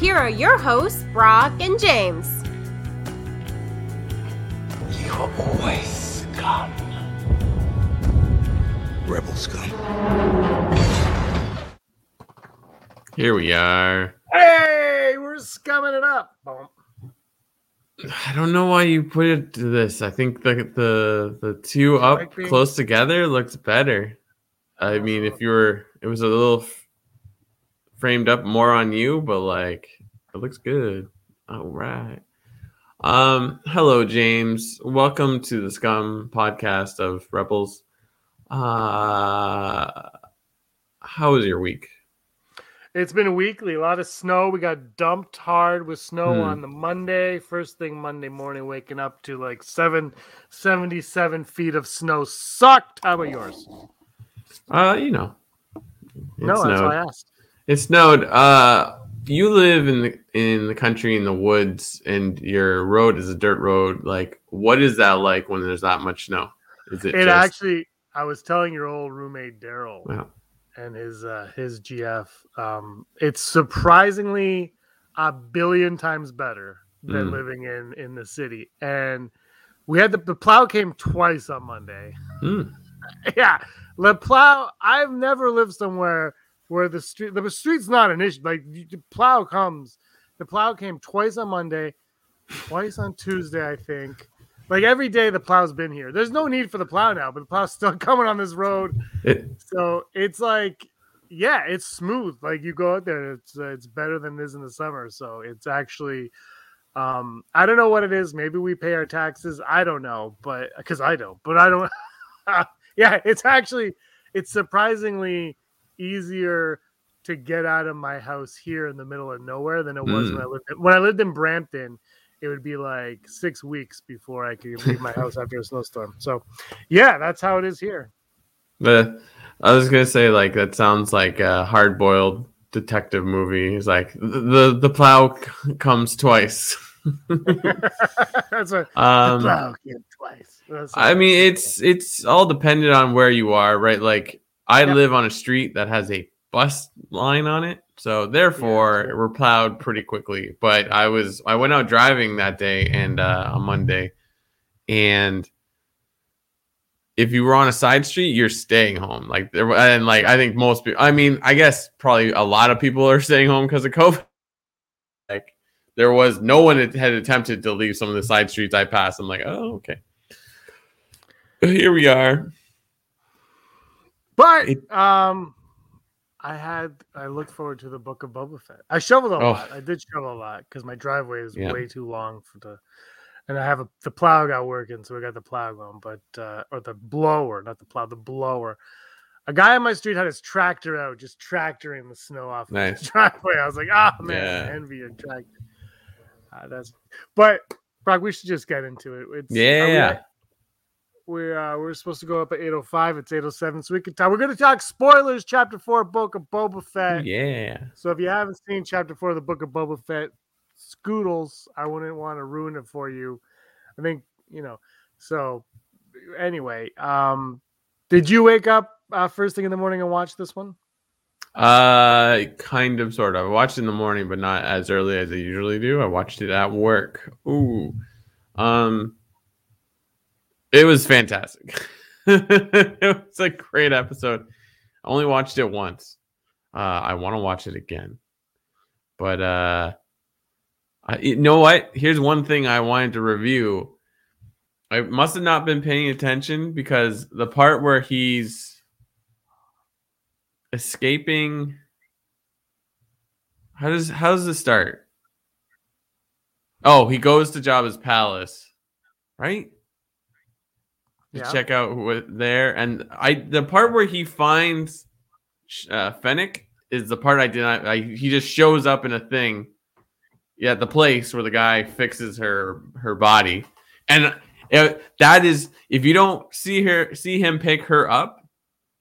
Here are your hosts, Brock and James. You're always scum. Rebel scum. Here we are. Hey, we're scumming it up. Bump. I don't know why you put it to this. I think the the the two up close together looks better. I mean, if you were, it was a little f- framed up more on you, but like it looks good. All right. Um, hello, James. Welcome to the Scum podcast of Rebels. Uh, how was your week? It's been a weekly, a lot of snow. We got dumped hard with snow Hmm. on the Monday. First thing Monday morning, waking up to like seven, 77 feet of snow. Sucked. How about yours? Uh, you know, no, that's snowed. why I asked. It snowed. Uh, you live in the in the country in the woods, and your road is a dirt road. Like, what is that like when there's that much snow? Is it, It just, actually, I was telling your old roommate Daryl Wow. and his uh, his GF. Um, it's surprisingly a billion times better than Mm. living in in the city. And we had the, the plow came twice on Monday. Hmm. yeah, the plow. I've never lived somewhere where the street the street's not an issue. Like the plow comes, the plow came twice on Monday, twice on Tuesday, I think. Like every day, the plow's been here. There's no need for the plow now, but the plow's still coming on this road. So it's like, yeah, it's smooth. Like you go out there, it's uh, it's better than it is in the summer. So it's actually, um, I don't know what it is. Maybe we pay our taxes. I don't know, but because I don't, but I don't. yeah, it's actually it's surprisingly easier to get out of my house here in the middle of nowhere than it was when I lived when I lived in Brampton. It would be like six weeks before I could leave my house after a snowstorm. So, yeah, that's how it is here. the I was gonna say like that sounds like a hard boiled detective movie. It's like the the, the plow c- comes twice. That's a Um, plow came twice. That's I mean, it's it's all dependent on where you are, right? Like I Yep. live on a street that has a bus line on it, so therefore sure. we're plowed pretty quickly. But I was I went out driving that day and uh, on Monday, and if you were on a side street, you're staying home. Like there, and like I think most people. I mean, I guess probably a lot of people are staying home because of COVID. Like there was no one that had attempted to leave some of the side streets I passed. I'm like, oh okay. Here we are. But it- um, I had I looked forward to the Book of Boba Fett. I shoveled a Oh. lot. I did shovel a lot because my driveway is Yeah. way too long for the, and I have a the plow got working, so we got the plow going, but uh, or the blower, not the plow, the blower. A guy on my street had his tractor out, just tractoring the snow off of his driveway. I was like, ah, man, Yeah. Envy your tractor. Uh, that's, but Brock, we should just get into it. It's, are we Yeah. at- we're uh, we're supposed to go up at 805. It's 807, so we can talk. We're gonna talk spoilers, chapter four, book of Boba Fett. Yeah. So if you haven't seen chapter four of the book of Boba Fett, Scoodles, I wouldn't want to ruin it for you. I think, you know. So anyway, um did you wake up uh, first thing in the morning and watch this one? Uh, kind of, sort of. I watched it in the morning, but not as early as I usually do. I watched it at work. Ooh, um, it was fantastic. it was a great episode. I only watched it once. Uh, I want to watch it again, but uh, I, you know what? Here's one thing I wanted to review. I must have not been paying attention because the part where he's escaping how does how does this start oh he goes to jabba's palace right to Yeah. check out what there and i the part where he finds uh fennec is the part I did not. I, he just shows up in a thing, yeah, the place where the guy fixes her her body, and uh, that is if you don't see her see him pick her up,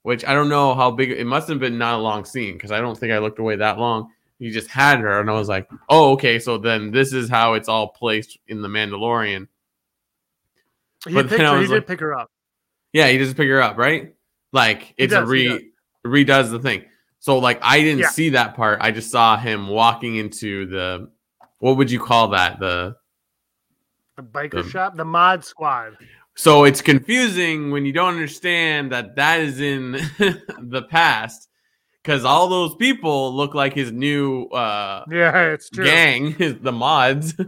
which I don't know how big it must have been not a long scene because I don't think I looked away that long. He just had her, and I was like, oh, okay, so then this is how it's all placed in the Mandalorian. He, But picked her, he was did pick her up. Yeah, he just pick her up, right? Like it's does, a re redoes the thing. So like I didn't Yeah. see that part. I just saw him walking into the what would you call that? The The biker The- shop, the mod squad. so it's confusing when you don't understand that that is in the past because all those people look like his new uh Yeah, it's true. gang, the mods.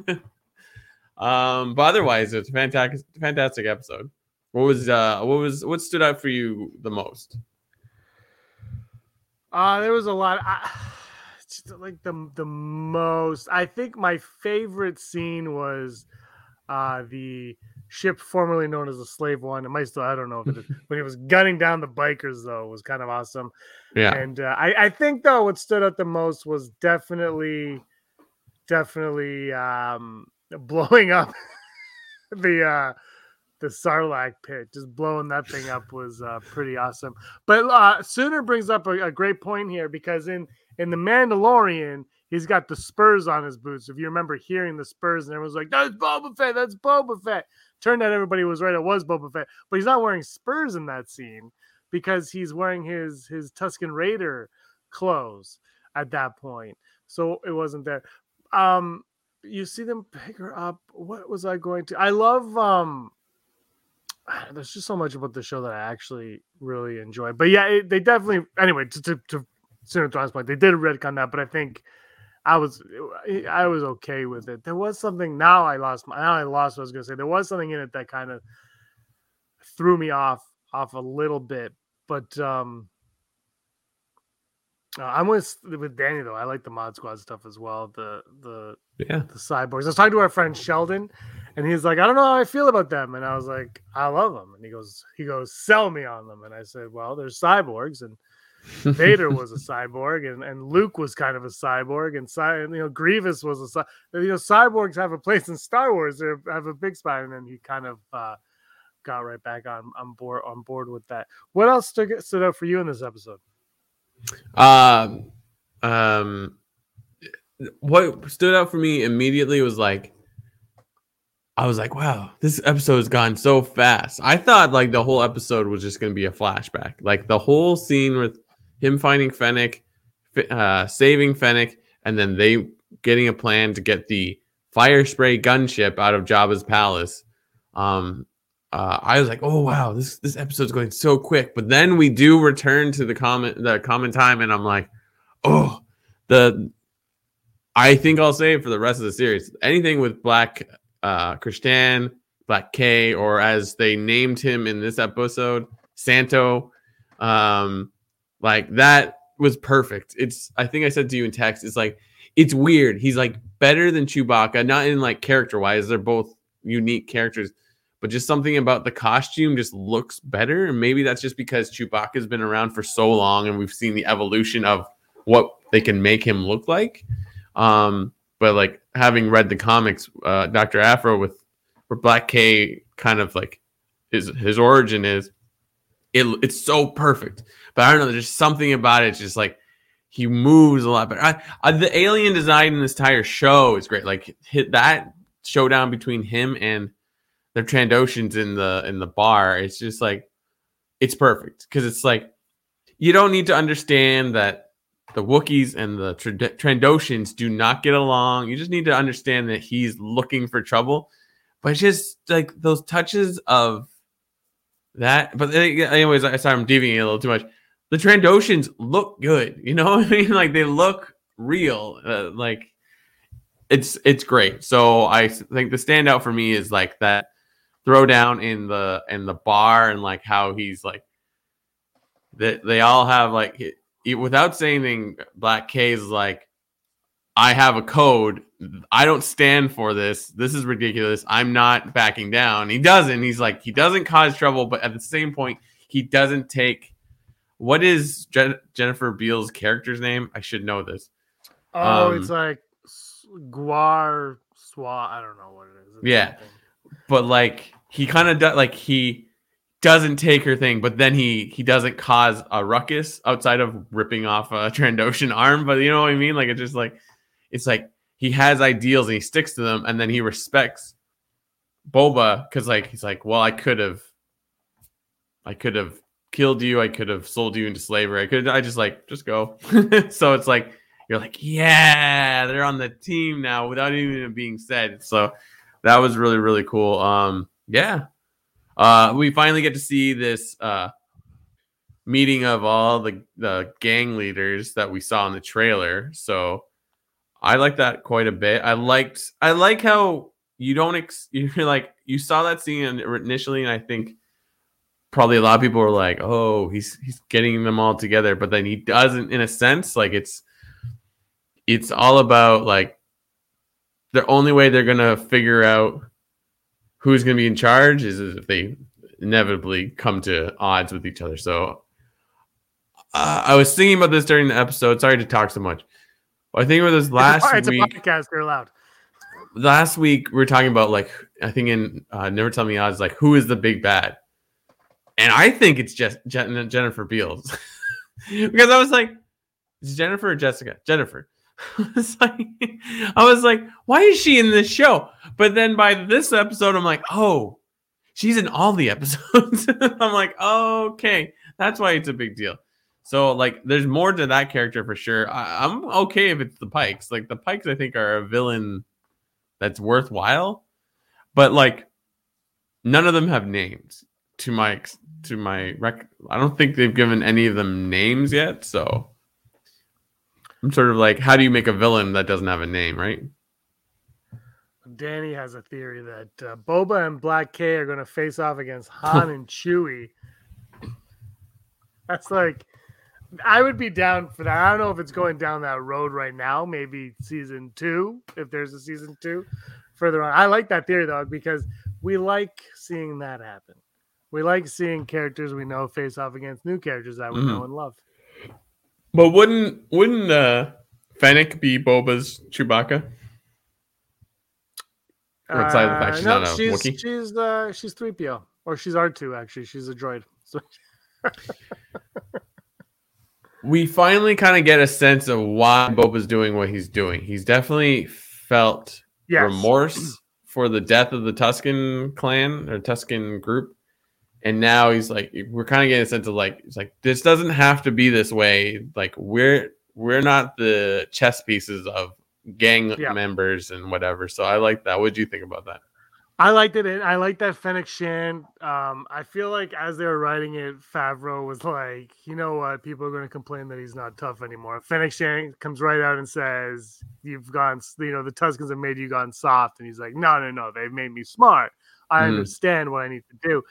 um, but otherwise, it's a fantastic, fantastic episode. What was uh, what was what stood out for you the most? Uh, there was a lot. I, just like the the most. I think my favorite scene was uh, the ship formerly known as the Slave One. It might still. I don't know if it is. when he was gunning down the bikers, though, was kind of awesome. Yeah, And uh, I, I think though what stood out the most was definitely, definitely um, blowing up the uh, the Sarlacc pit. Just blowing that thing up was uh, pretty awesome. But uh, Sooner brings up a, a great point here because in in the Mandalorian. He's got the spurs on his boots. If you remember hearing the spurs, and everyone's like, "That's Boba Fett. That's Boba Fett." Turned out everybody was right. It was Boba Fett, but he's not wearing spurs in that scene because he's wearing his his Tusken Raider clothes at that point. So it wasn't there. Um you see them pick her up. What was I going to? I love um there's just so much about the show that I actually really enjoy. But yeah, it, they definitely anyway to to, to Senator point, they did retcon that, but I think I was I was okay with it. There was something now I lost my now I lost what I was gonna say. There was something in it that kind of threw me off off a little bit, but um uh, I'm with with Danny though. I like the Mod Squad stuff as well. The the yeah. the cyborgs. I was talking to our friend Sheldon, and he's like, I don't know how I feel about them. And I was like, I love them. And he goes, he goes, sell me on them. And I said, well, there's cyborgs, and Vader was a cyborg, and, and Luke was kind of a cyborg, and, cy- and you know Grievous was a cy- you know cyborgs have a place in Star Wars. They have a big spot, and then he kind of uh, got right back on on board on board with that. What else stood, stood out for you in this episode? Um, um, what stood out for me immediately was like, I was like, wow, this episode has gone so fast. I thought like the whole episode was just going to be a flashback. Like the whole scene with him finding Fennec, uh, saving Fennec, and then they getting a plan to get the fire spray gunship out of Jabba's palace. Um, uh, I was like, oh wow, this this episode's going so quick. But then we do return to the comment the common time, and I'm like, oh, the I think I'll say it for the rest of the series. Anything with Black uh Christian, Black K, or as they named him in this episode, Santo. Um, like that was perfect. It's I think I said to you in text, it's like it's weird. He's like better than Chewbacca, not in like character wise, they're both unique characters but just something about the costume just looks better. And maybe that's just because Chewbacca's been around for so long and we've seen the evolution of what they can make him look like. Um, but like having read the comics, uh, Dr. Aphra with where Black K kind of like his his origin is, it, it's so perfect. But I don't know, there's something about it, it's just like he moves a lot better. I, I, the alien design in this entire show is great. Like hit that showdown between him and their Trandoshans in the in the bar. It's just like it's perfect because it's like you don't need to understand that the Wookiees and the Trand- Trandoshans do not get along. You just need to understand that he's looking for trouble. But just like those touches of that. But uh, anyways, I sorry I'm deviating a little too much. The Trandoshans look good. You know what I mean? Like they look real. Uh, like it's it's great. So I think the standout for me is like that throwdown in the in the bar and like how he's like that they all have like without saying anything black k is like i have a code i don't stand for this this is ridiculous i'm not backing down he doesn't he's like he doesn't cause trouble but at the same point he doesn't take what is Je- Jennifer Beals' character's name? I should know this. Oh, Um, it's like Guar Swa. I don't know what it is. It's Yeah. something. But like he kind of does like he doesn't take her thing, but then he he doesn't cause a ruckus outside of ripping off a Trandoshan arm. But you know what I mean? Like it's just like it's like he has ideals and he sticks to them, and then he respects Boba because like he's like, well, I could have, I could have killed you, I could have sold you into slavery, I could, I just like just go. so it's like you're like, yeah, they're on the team now without even being said. So that was really really cool. Um, yeah, uh, we finally get to see this uh meeting of all the the gang leaders that we saw in the trailer. So I like that quite a bit. I liked I like how you don't ex- you're like you saw that scene initially, and I think probably a lot of people were like, "Oh, he's he's getting them all together," but then he doesn't. In a sense, like it's it's all about like the only way they're gonna figure out who's gonna be in charge is if they inevitably come to odds with each other. So uh, I was thinking about this during the episode. Sorry to talk so much. I think about this last it's a, week it's a podcast. They're allowed. last week we were talking about like I think in uh, Never Tell Me Odds, like who is the big bad, and I think it's just Jen- Jennifer Beals because I was like, is Jennifer or Jessica? Jennifer. I was like, I was like, why is she in this show? But then by this episode, I'm like, oh, she's in all the episodes. I'm like, oh, okay, that's why it's a big deal. So like, there's more to that character for sure. I- I'm okay if it's the Pikes. Like the Pikes, I think are a villain that's worthwhile, but like, none of them have names. To my to my rec, I don't think they've given any of them names yet. So I'm sort of like, how do you make a villain that doesn't have a name, right? Danny has a theory that uh, Boba and Black K are going to face off against Han and Chewie. That's like, I would be down for that. I don't know if it's going down that road right now. Maybe season two, if there's a season two further on. I like that theory though because we like seeing that happen. We like seeing characters we know face off against new characters that we know and love. But wouldn't wouldn't uh Fennec be Boba's Chewbacca? Or outside of the fact she's Uh, no, not a she's Wookiee? she's uh, she's three PO or she's R two actually. She's a droid. So we finally kind of get a sense of why Boba's doing what he's doing. He's definitely felt yes. remorse for the death of the Tusken clan or Tusken group. And now he's like, we're kind of getting a sense of like, it's like this doesn't have to be this way. Like we're we're not the chess pieces of gang Yeah. members and whatever. So I like that. What do you think about that? I liked it. I like that Fennec Shan. Um, I feel like as they were writing it, Favreau was like, you know what? People are going to complain that he's not tough anymore. Fennec Shan comes right out and says, "You've gone. You know, the Tuskens have made you gone soft." And he's like, "No, no, no. They've made me smart. I Mhm. understand what I need to do."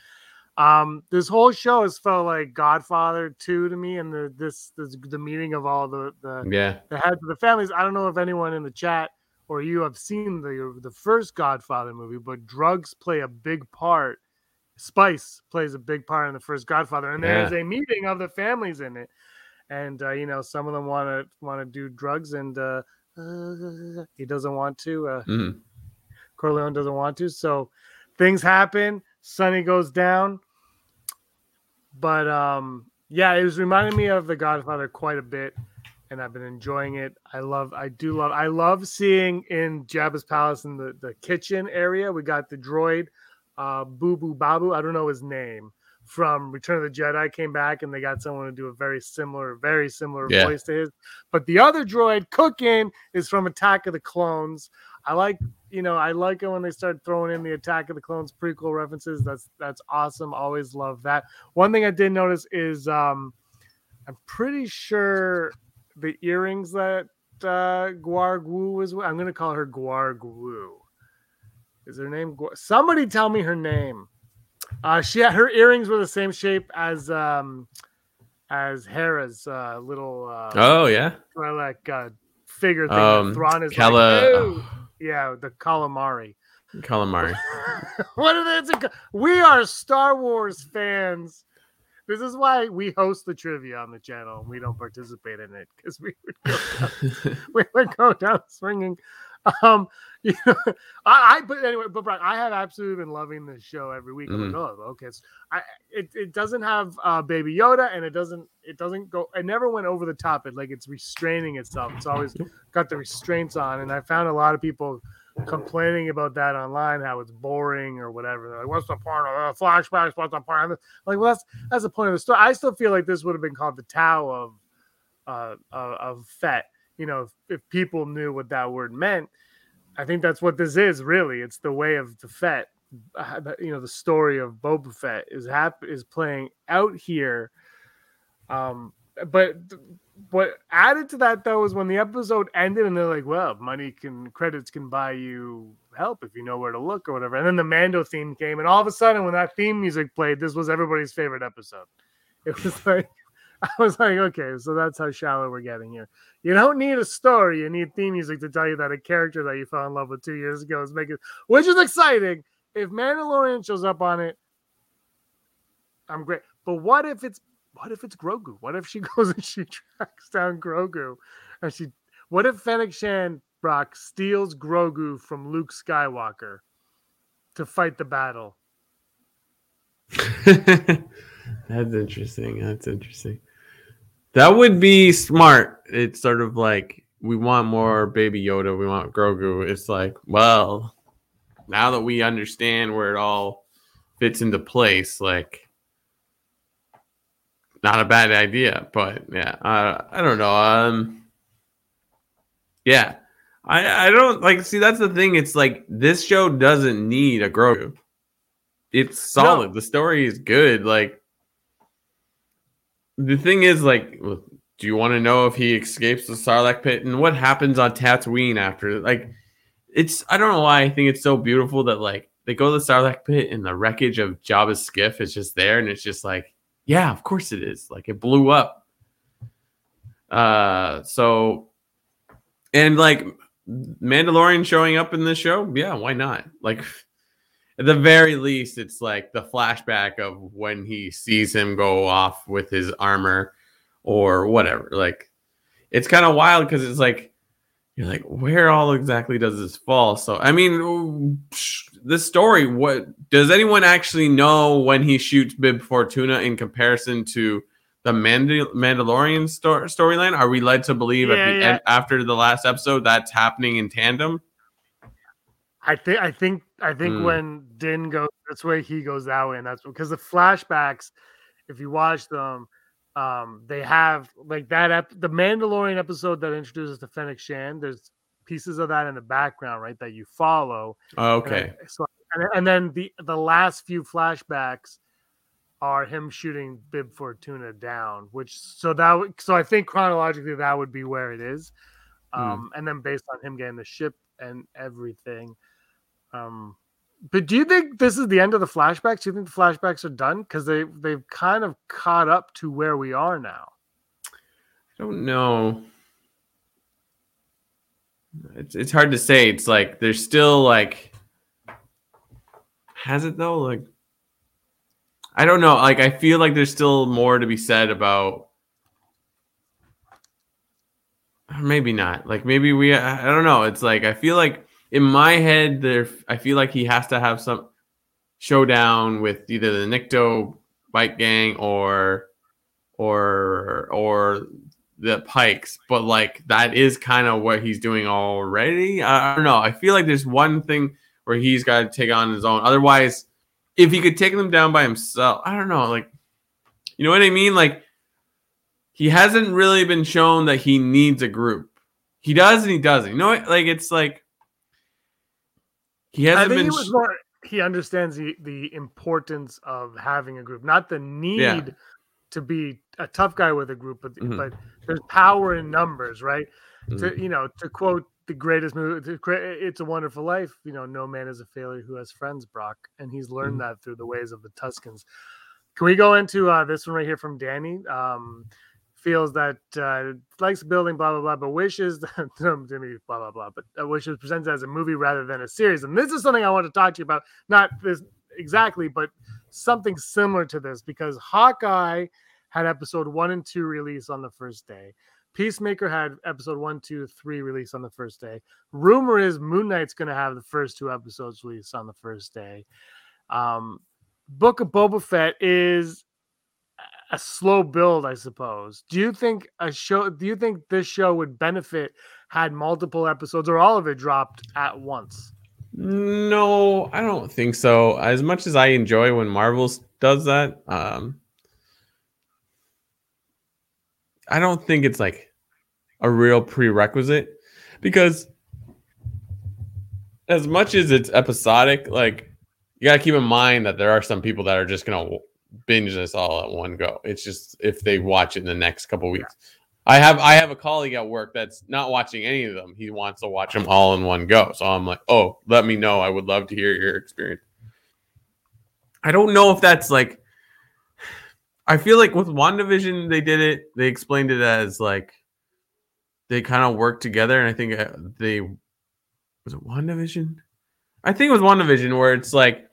Um, this whole show has felt like Godfather two to me, and the this, this the meeting of all the the Yeah. the heads of the families. I don't know if anyone in the chat or you have seen the the first Godfather movie, but drugs play a big part. Spice plays a big part in the first Godfather, and there's a meeting of the families in it, and uh, you know some of them want to want to do drugs, and uh, uh, he doesn't want to. Uh, Mhm. Corleone doesn't want to, so things happen. Sonny goes down, but um, yeah, it was reminding me of the Godfather quite a bit, and I've been enjoying it. I love, I do love, I love seeing in Jabba's palace in the the kitchen area. We got the droid, uh, Boo Boo Babu. I don't know his name from Return of the Jedi. Came back and they got someone to do a very similar, very similar Yeah. voice to his. But the other droid cooking is from Attack of the Clones. I like, you know, I like it when they start throwing in the Attack of the Clones prequel references. That's that's awesome. Always love that. One thing I did notice is um I'm pretty sure the earrings that uh Guar Gu was I'm gonna call her Guar Gu. Is her name Guar? Somebody tell me her name. Uh she had her earrings were the same shape as um as Hera's uh little uh Oh yeah. like uh figure thing Um, Thrawn is Kala- like. Yeah, the calamari. Calamari. what are a, we are Star Wars fans, this is why we host the trivia on the channel and we don't participate in it because we would go down, we would go down swinging. Um, you know, I, I but anyway, but Brian, I have absolutely been loving this show every week. I'm like, oh, okay, it's, I it, it doesn't have uh, Baby Yoda, and it doesn't it doesn't go. It never went over the top. It like it's restraining itself. It's always got the restraints on, and I found a lot of people complaining about that online, how it's boring or whatever. They're like, what's the point of uh, flashbacks? What's the point of this? Like, well, that's that's the point of the story. I still feel like this would have been called the Tao of uh, of, of Fett. You know, if, if people knew what that word meant, I think that's what this is. Really, it's the way of the Fett. Uh, you know, the story of Boba Fett is hap- is playing out here. Um, but what added to that though is when the episode ended and they're like, well, money can credits can buy you help if you know where to look or whatever. And then the Mando theme came, and all of a sudden, when that theme music played, this was everybody's favorite episode. It was like I was like, okay, so that's how shallow we're getting here. You don't need a story, you need theme music to tell you that a character that you fell in love with two years ago is making which is exciting. If Mandalorian shows up on it, I'm great. But what if it's what if it's Grogu? What if she goes and she tracks down Grogu? And she what if Fennec Shan Brock steals Grogu from Luke Skywalker to fight the battle? That's interesting. That's interesting. That would be smart. It's sort of like we want more baby Yoda, we want Grogu. It's like, well, now that we understand where it all fits into place, like not a bad idea, but yeah, uh, I don't know. Um, yeah, I I don't like see that's the thing. It's like this show doesn't need a Grogu. It's solid. No. The story is good. Like the thing is, like, do you want to know if he escapes the Sarlacc pit and what happens on Tatooine after? Like, it's I don't know why I think it's so beautiful that like they go to the Sarlacc pit and the wreckage of Jabba's skiff is just there, and it's just like yeah, of course it is. Like it blew up. Uh, so and like Mandalorian showing up in this show, yeah, why not? Like at the very least, it's like the flashback of when he sees him go off with his armor or whatever. Like it's kind of wild because it's like you're like, where all exactly does this fall? So I mean, the story. What does anyone actually know when he shoots Bib Fortuna in comparison to the Mandal- Mandalorian sto- storyline? Are we led to believe yeah, at the yeah. end after the last episode that's happening in tandem? I think I think I think mm. when Din goes this way, he goes that way, and that's because the flashbacks. If you watch them, um, they have like that ep- the Mandalorian episode that introduces the Fennec Shan. There's pieces of that in the background, right, that you follow. okay. And, so, and, and then the the last few flashbacks are him shooting Bib Fortuna down, which so that so I think chronologically that would be where it is, hmm. um, mm. and then based on him getting the ship and everything, um, but do you think this is the end of the flashbacks? Do you think the flashbacks are done because they they've kind of caught up to where we are now? I don't know. It's it's hard to say. It's like there's still like has it though? Like I don't know. Like I feel like there's still more to be said about maybe not. Like maybe we I don't know. It's like I feel like in my head, there I feel like he has to have some showdown with either the Nikto bike gang or or or the Pikes, but like that is kind of what he's doing already. I, I don't know. I feel like there's one thing where he's got to take on his own. Otherwise, if he could take them down by himself, I don't know. Like, you know what I mean? Like, he hasn't really been shown that he needs a group. He does and he doesn't. You know, what? like it's like he hasn't been. He, more, he understands the, the importance of having a group, not the need yeah. to be a tough guy with a group, but, mm-hmm. but there's power in numbers, right? Mm-hmm. To you know, to quote the greatest movie, "It's a Wonderful Life." You know, no man is a failure who has friends, Brock, and he's learned mm-hmm. that through the ways of the Tuskens. Can we go into uh, this one right here from Danny? Um, feels that uh, likes building, blah blah blah, but wishes Jimmy, blah blah blah, but uh, wishes presents as a movie rather than a series. And this is something I want to talk to you about. Not this exactly, but something similar to this because Hawkeye had episode one and two release on the first day. Peacemaker had episode one, two, three release on the first day. Rumor is Moon Knight's going to have the first two episodes released on the first day. Um, Book of Boba Fett is a slow build, I suppose. Do you think a show? Do you think this show would benefit had multiple episodes or all of it dropped at once? No, I don't think so. As much as I enjoy when Marvel does that, um, I don't think it's like a real prerequisite because as much as it's episodic, like you gotta keep in mind that there are some people that are just gonna binge this all at one go. It's just if they watch it in the next couple weeks. I have I have a colleague at work that's not watching any of them. He wants to watch them all in one go. So I'm like, oh, let me know. I would love to hear your experience. I don't know if that's like I feel like with WandaVision, they did it, they explained it as like they kind of worked together, and I think uh, they was it WandaVision? I think it was WandaVision where it's like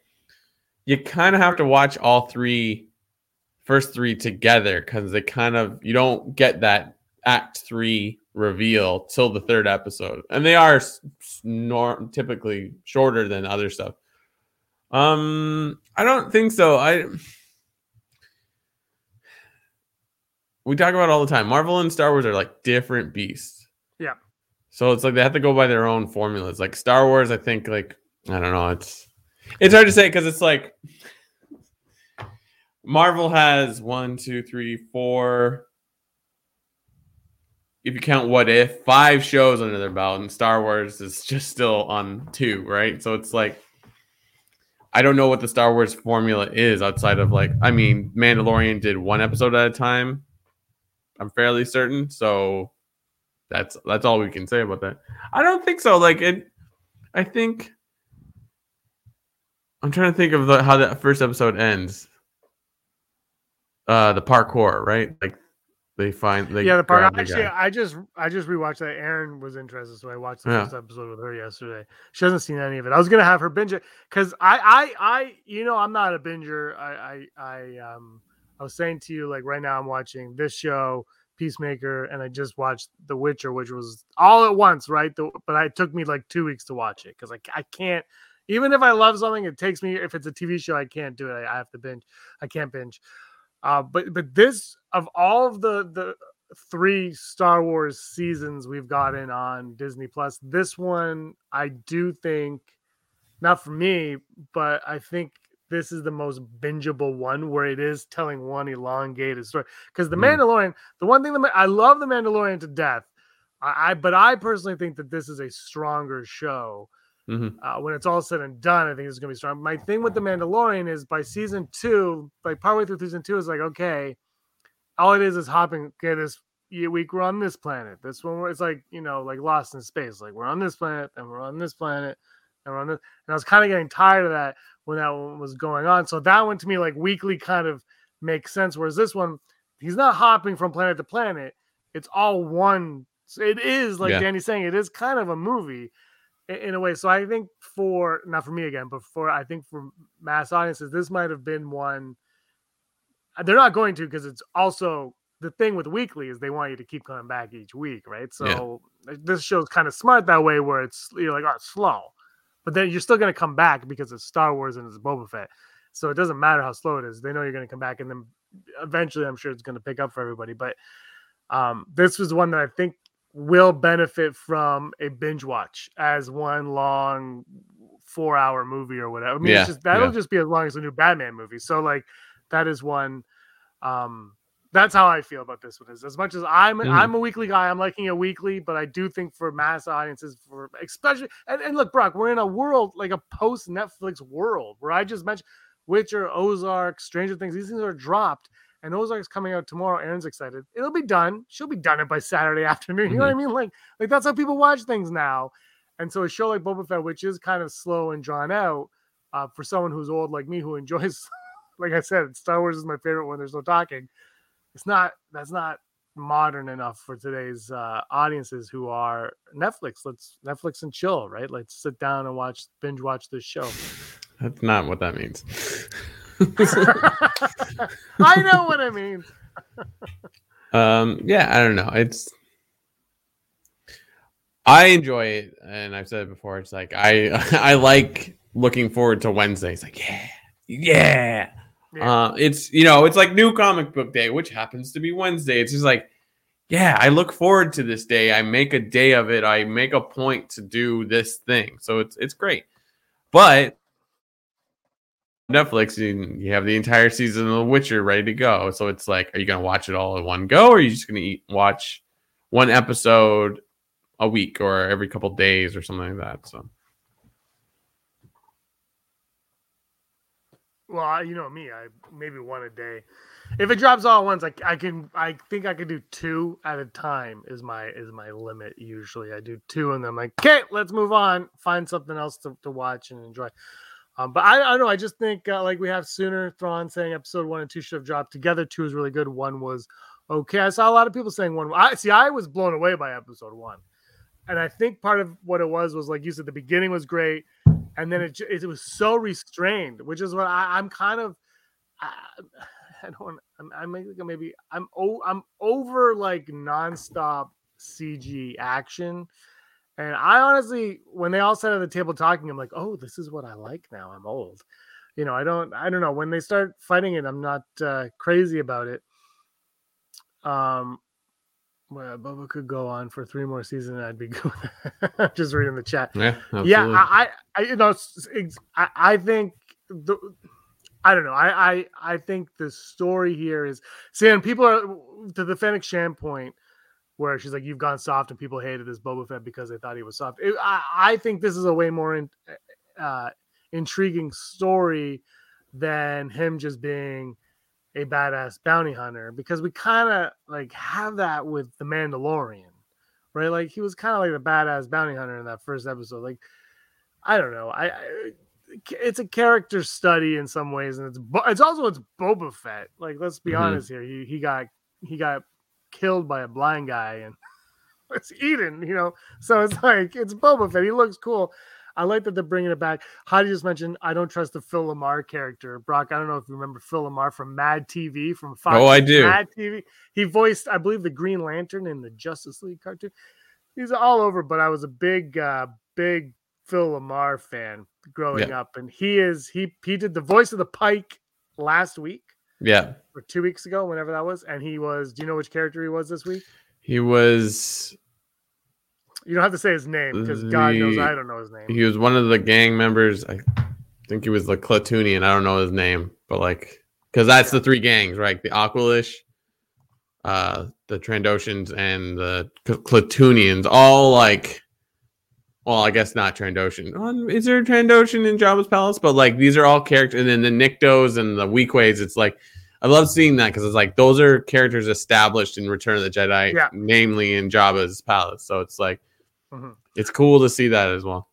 you kind of have to watch all three first three together because they kind of you don't get that act three reveal till the third episode and they are norm typically shorter than other stuff. Um i don't think so. I we talk about all the time. Marvel and star wars are like different beasts. Yeah. so it's like they have to go by their own formulas. Like star wars i think like i don't know it's it's hard to say because it's like Marvel has one, two, three, four. If you count What If, five shows under their belt, and Star Wars is just still on two, right? So it's like, I don't know what the Star Wars formula is outside of like, I mean, Mandalorian did one episode at a time. I'm fairly certain. So that's that's all we can say about that. I don't think so. Like it, I think. I'm trying to think of the, how that first episode ends uh the parkour, right? Like they find they yeah, the the Actually, guy. I just I just rewatched that. Aaron was interested, so I watched the Yeah. first episode with her yesterday. She hasn't seen any of it. I was gonna have her binge it because I I I you know I'm not a binger. I I I um I was saying to you like right now I'm watching this show Peacemaker and I just watched The Witcher, which was all at once, right? The, but it took me like two weeks to watch it because I I can't. Even if I love something, it takes me. If it's a TV show, I can't do it. I, I have to binge. I can't binge. Uh, but but this of all of the the three Star Wars seasons we've gotten on Disney Plus, this one I do think not for me, but I think this is the most bingeable one where it is telling one elongated story. Because the Mm. Mandalorian, the one thing that I love the Mandalorian to death, I, I but I personally think that this is a stronger show Mhm. uh, when it's all said and done, I think it's gonna be strong. My thing with the Mandalorian is by season two, like partway through season two, is like okay, all it is is hopping. Okay, this week we're on this planet. This one, it's like you know, like Lost in Space. Like we're on this planet, and we're on this planet, and we're on this. And I was kind of getting tired of that when that one was going on. So that one to me, like weekly, kind of makes sense. Whereas this one, he's not hopping from planet to planet. It's all one. It is like Yeah. Danny's saying, it is kind of a movie in a way. So I think for not for me again, but for I think for mass audiences, this might have been one. uh, They're not going to because it's also the thing with weekly is they want you to keep coming back each week, right? So uh, this show's kind of smart that way, where it's you're like, oh, it's slow, but then you're still going to come back because it's Star Wars and it's Boba Fett. So it doesn't matter how slow it is. They know you're going to come back, and then eventually, I'm sure it's going to pick up for everybody. But um, this was one that I think will benefit from a binge watch as one long four hour movie or whatever. I mean, Yeah, it's just that'll yeah. just be as long as the new Batman movie. So like that is one um that's how I feel about this one is as much as I'm Mhm. I'm a weekly guy, I'm liking it weekly, but I do think for mass audiences, for especially and, and look, Brock, we're in a world like a post Netflix world where I just mentioned Witcher, Ozark, Stranger Things, these things are dropped. And Ozark's coming out tomorrow. Aaron's excited. It'll be done. She'll be done it by Saturday afternoon. You know what I mean? Like, like that's how people watch things now. And so a show like Boba Fett, which is kind of slow and drawn out, uh, for someone who's old like me who enjoys, like I said, Star Wars is my favorite when there's no talking. It's not. That's not modern enough for today's uh, audiences who are Netflix. Let's Netflix and chill, right? Let's sit down and watch binge watch this show. That's not what that means. I know what I mean. Um, yeah, I don't know. It's I enjoy it, and I've said it before. It's like I I like looking forward to Wednesday. It's like yeah, yeah. Yeah. Uh, it's you know it's like new comic book day, which happens to be Wednesday. It's just like yeah, I look forward to this day. I make a day of it. I make a point to do this thing. So it's it's great. But Netflix, you, you have the entire season of The Witcher ready to go. So it's like, are you going to watch it all in one go, or are you just going to eat watch one episode a week or every couple days or something like that? So Well, you know me, I maybe one a day. If it drops all at once, I, I can I think I could do two at a time is my is my limit usually. I do two and then I'm like, okay, let's move on, find something else to, to watch and enjoy. Um, but I, I don't know. I just think uh, like we have sooner Thrawn saying episode one and two should have dropped together. Two is really good. One was okay. I saw a lot of people saying one. I see. I was blown away by episode one, and I think part of what it was was like you said, the beginning was great, and then it it was so restrained, which is what I, I'm kind of. I, I don't. I'm, I'm maybe maybe I'm o- I'm over like nonstop CG action. And I honestly, when they all sat at the table talking, I'm like, oh, this is what I like now. I'm old. You know, I don't, I don't know. When they start fighting it, I'm not uh, crazy about it. Um, well, Bubba could go on for three more seasons. I'd be good. Just reading the chat. yeah, Yeah, absolutely. I, I, I you know, I, I think the, I don't know. I, I, I think the story here is see, and people are to the Fennec Shan point where she's like, "You've gone soft," and people hated this Boba Fett because they thought he was soft. It- I, I think this is a way more in, uh, intriguing story than him just being a badass bounty hunter because we kind of like have that with the Mandalorian, right? Like he was kind of like the badass bounty hunter in that first episode. Like I don't know, I, I it's a character study in some ways, and it's it's also it's Boba Fett. Like let's be Mhm. honest here, he he got he got killed by a blind guy and it's Eden, you know. So it's like it's Boba Fett. He looks cool. I like that they're bringing it back. Heidi just mentioned I don't trust the Phil LaMarr character. Brock, I don't know if you remember Phil LaMarr from Mad TV from Fox. Oh, I do. Mad TV. He voiced, I believe, the Green Lantern in the Justice League cartoon. He's all over, but I was a big, uh, big Phil LaMarr fan growing Yeah. up, and he is he he did the voice of the Pike last week yeah, or two weeks ago, whenever that was, and he was. Do you know which character he was this week? he was You don't have to say his name because God knows I don't know his name. he was one of the gang members. I think he was the Klatooinian. I don't know his name, but like because that's the three gangs, right? The Aqualish, uh, the Trandoshans, and the Cl- Klatooinians. All like, well, I guess not Trandoshan. Um, Is there a Trandoshan in Jabba's palace? But like these are all characters, and then the Niktos and the Weequays. It's like I love seeing that because it's like those are characters established in Return of the Jedi, Yeah. namely in Jabba's palace. So it's like Mhm. it's cool to see that as well.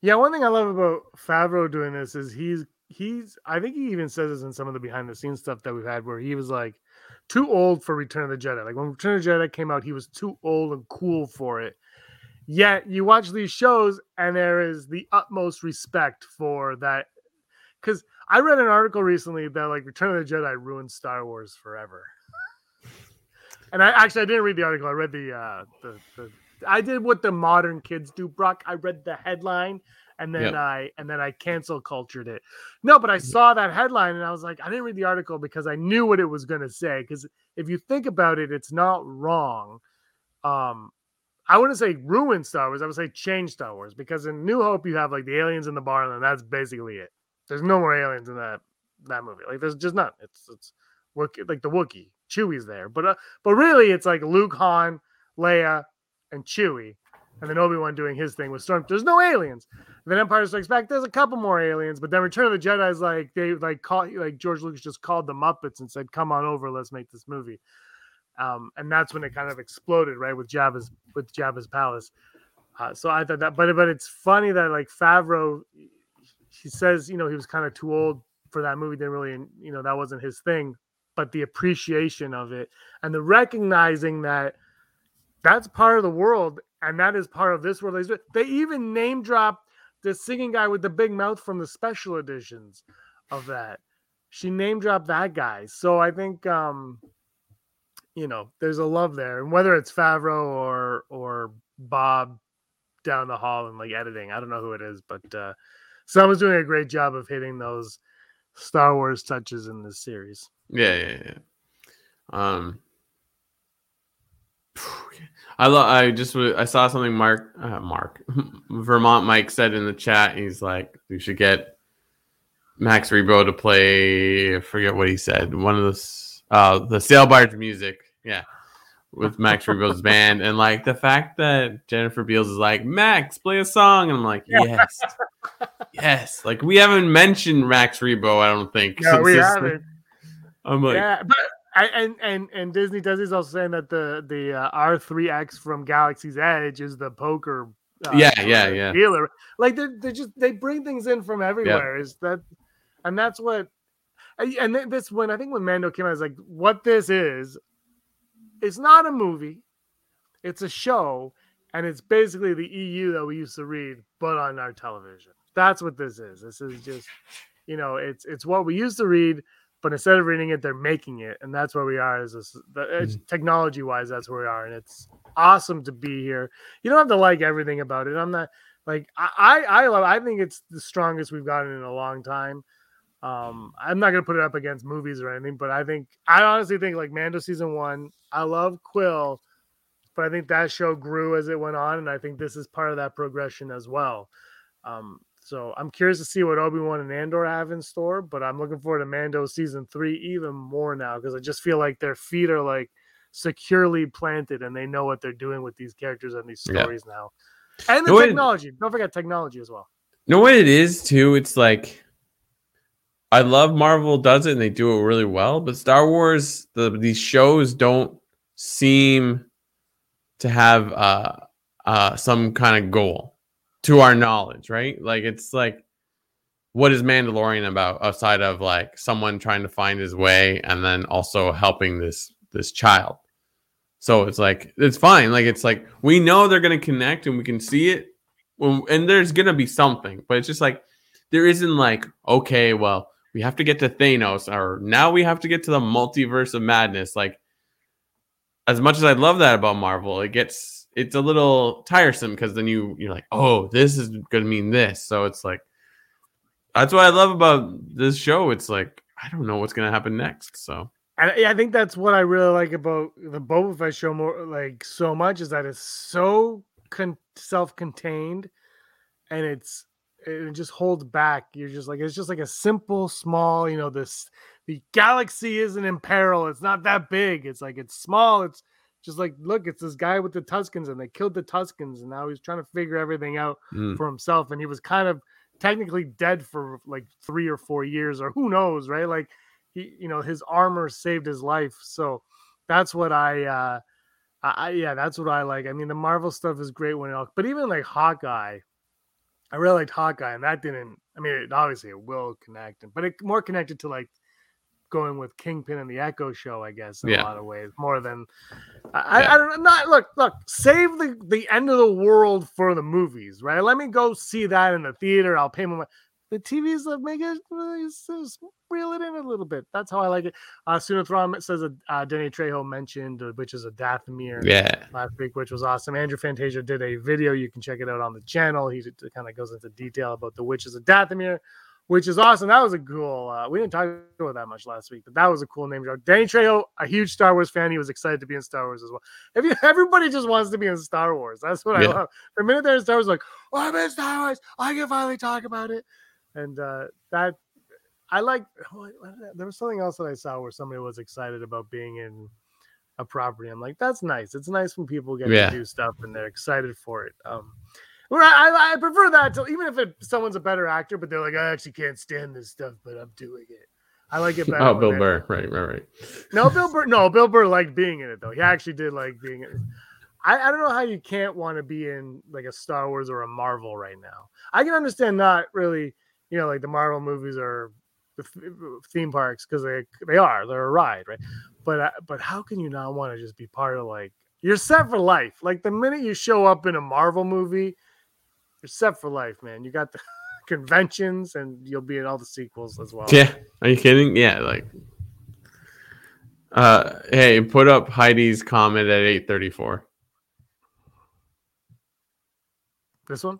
Yeah, one thing I love about Favreau doing this is he's he's I think he even says this in some of the behind the scenes stuff that we've had where he was like too old for Return of the Jedi. Like when Return of the Jedi came out, he was too old and cool for it. Yet you watch these shows and there is the utmost respect for that. Because I read an article recently that like Return of the Jedi ruined Star Wars forever. and I actually I didn't read the article. I read the uh the, the I did what the modern kids do, Brock. I read the headline and then Yep. I and then I cancel cultured it. No, but I saw that headline and I was like, I didn't read the article because I knew what it was going to say. Because if you think about it, it's not wrong. Um, I wouldn't say ruin Star Wars. I would say change Star Wars because in New Hope you have like the aliens in the barn and that's basically it. There's no more aliens in that that movie. Like there's just none. It's it's like the Wookiee. Chewie's there, but uh, but really it's like Luke, Han, Leia, and Chewie, and then Obi Wan doing his thing with Storm. There's no aliens. then Empire Strikes Back. There's a couple more aliens, but then Return of the Jedi is like they like call like George Lucas just called the Muppets and said, "Come on over, let's make this movie." Um, and that's when it kind of exploded, right, with Jabba's with Jabba's palace. Uh, so I thought that, but but it's funny that like Favreau, he says you know he was kind of too old for that movie. Didn't really you know that wasn't his thing, but the appreciation of it and the recognizing that that's part of the world and that is part of this world. They even name drop the singing guy with the big mouth from the special editions of that. She name dropped that guy. So I think um you know, there's a love there. And whether it's Favreau or or Bob down the hall and like editing, I don't know who it is, but uh someone's doing a great job of hitting those Star Wars touches in this series. Yeah, yeah, yeah. Um, I love. I just I saw something Mark uh, Mark Vermont Mike said in the chat. He's like, we should get Max Rebo to play. I forget what he said. One of those uh the sail barge music. Yeah. With Max Rebo's band and like the fact that Jennifer Beals is like Max play a song and I'm like yes yes like we haven't mentioned Max Rebo I don't think No, since we haven't. I'm like yeah, but I, and and and Disney does is also saying that the the uh, R three X from Galaxy's Edge is the poker. Uh, Yeah, yeah, yeah. Dealer, like they they just they bring things in from everywhere. Is that, and that's what, and this when I think when Mando came out, I was like, what this is, it's not a movie, it's a show, and it's basically the EU that we used to read, but on our television. That's what this is. This is just, you know, it's it's what we used to read but instead of reading it, they're making it, and that's where we are. As this, the, uh, hmm. technology wise, that's where we are, and it's awesome to be here. You don't have to like everything about it. I'm not like I I I, love, I think it's the strongest we've gotten in a long time. Um, I'm not gonna put it up against movies or anything, but I think I honestly think like Mando season one. I love Quill, but I think that show grew as it went on, and I think this is part of that progression as well. Um, so I'm curious to see what Obi Wan and Andor have in store, but I'm looking forward to Mando season three even more now because I just feel like their feet are like securely planted and they know what they're doing with these characters and these Yeah. stories now. And the No, it- technology. Don't forget technology as well. You know what it is too? It's like I love Marvel does it and they do it really well, but Star Wars, the these shows don't seem to have uh uh some kind of goal to our knowledge, right? Like it's like what is Mandalorian about outside of like someone trying to find his way and then also helping this this child. So it's like it's fine. Like it's like we know they're gonna connect and we can see it and there's gonna be something, but it's just like there isn't like okay, well, we have to get to Thanos, or now we have to get to the multiverse of madness. Like, as much as I love that about Marvel, it gets it's a little tiresome because then you you're like, oh, this is gonna mean this. So it's like that's what I love about this show. It's like I don't know what's gonna happen next. So yeah, I think that's what I really like about the Boba Fett show more like so much is that it's so con- self-contained and it's it just holds back. You're just like it's just like a simple, small, you know, this the galaxy isn't in peril. It's not that big. It's like it's small. It's just like look, it's this guy with the Tuskens and they killed the Tuskens and now he's trying to figure everything out mm, for himself and he was kind of technically dead for like three or four years or who knows right like he you know his armor saved his life so that's what i uh I, I yeah that's what i like i mean the marvel stuff is great when it all but even like hawkeye i really liked hawkeye and that didn't i mean it, obviously it will connect but it more connected to like going with kingpin and the echo show i guess in Yeah. a lot of ways more than I, Yeah. I, I don't know. Not look, look. Save the the end of the world for the movies, right? Let me go see that in the theater. I'll pay my. The TVs that make it reel it in a little bit. That's how I like it. Uh, Sunathram says that uh, Danny Trejo mentioned, uh, which is a Dathomir yeah, last week, which was awesome. Andrew Fantasia did a video. You can check it out on the channel. He kind of goes into detail about the witches of Dathomir, which is awesome. That was a cool. Uh, we didn't talk about that much last week, but that was a cool name drop. Danny Trejo, a huge Star Wars fan, he was excited to be in Star Wars as well. If you, everybody just wants to be in Star Wars, that's what Yeah. I love. The minute they're in Star Wars, like, oh, I'm in Star Wars, I can finally talk about it, and uh, that I like. what- There was something else that I saw where somebody was excited about being in a property. I'm like, that's nice. It's nice when people get Yeah. to do stuff and they're excited for it. Um, well, I, I prefer that to even if it, someone's a better actor, but they're like, I actually can't stand this stuff, but I'm doing it. I like it better. oh, Bill Burr, right, right, right. No, Bill Burr. No, Bill Burr liked being in it though. He actually did like being in it. I, I don't know how you can't want to be in like a Star Wars or a Marvel right now. I can understand not really, you know, like the Marvel movies are the theme parks because they they are they're a ride, right? But uh, but how can you not want to just be part of like you're set for life? Like the minute you show up in a Marvel movie, you're set for life, man. You got the conventions, and you'll be in all the sequels as well. Yeah. Are you kidding? Yeah. Like, uh, hey, put up Heidi's comment at eight thirty four. This one.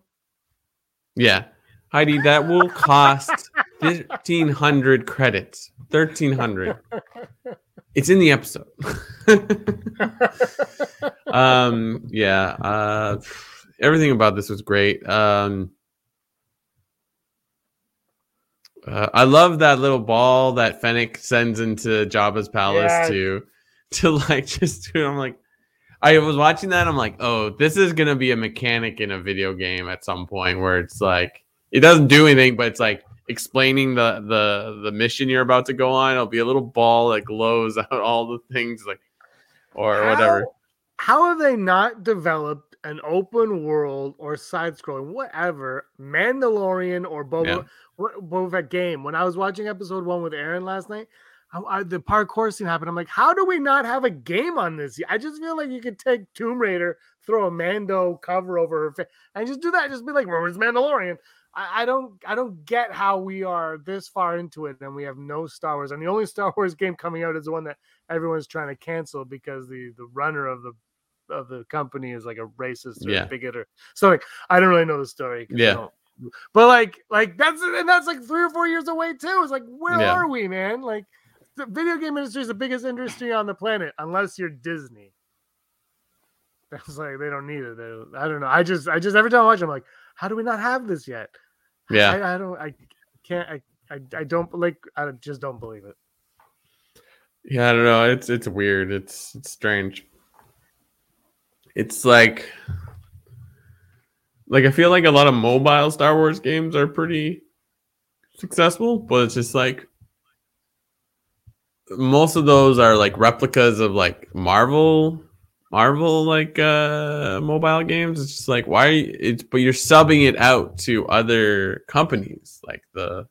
Yeah, Heidi, that will cost fifteen hundred credits. Thirteen hundred. It's in the episode. um. Yeah. Uh. Everything about this was great. Um. Uh, I love that little ball that Fennec sends into Jabba's palace Yeah. to to like just do. I'm like, I was watching that. I'm like, oh, this is gonna be a mechanic in a video game at some point where it's like it doesn't do anything, but it's like explaining the the the mission you're about to go on. It'll be a little ball that glows out all the things like or whatever. How have they not developed an open world or side scrolling, whatever, Mandalorian or Boba, Yeah. what Boba Fett game? When I was watching episode one with Aaron last night, I, I, the parkour scene happened. I'm like, how do we not have a game on this? I just feel like you could take Tomb Raider, throw a Mando cover over her face, and just do that. Just be like, where's Mandalorian? I, I don't, I don't get how we are this far into it and we have no Star Wars. And the only Star Wars game coming out is the one that everyone's trying to cancel because the the runner of the of the company is like a racist or Yeah. a bigot or so like I don't really know the story. Yeah. But like like that's and that's like three or four years away too. It's like where Yeah. are we, man? Like the video game industry is the biggest industry on the planet, unless you're Disney. That's like they don't need it. They, I don't know. I just I just every time I watch, I'm like, how do we not have this yet? Yeah. I, I don't. I can't. I, I I don't like. I just don't believe it. Yeah, I don't know. It's it's weird. It's it's strange. It's like like I feel like a lot of mobile Star Wars games are pretty successful, but it's just like most of those are like replicas of like Marvel Marvel like uh mobile games. It's just like why you, it's but you're subbing it out to other companies like the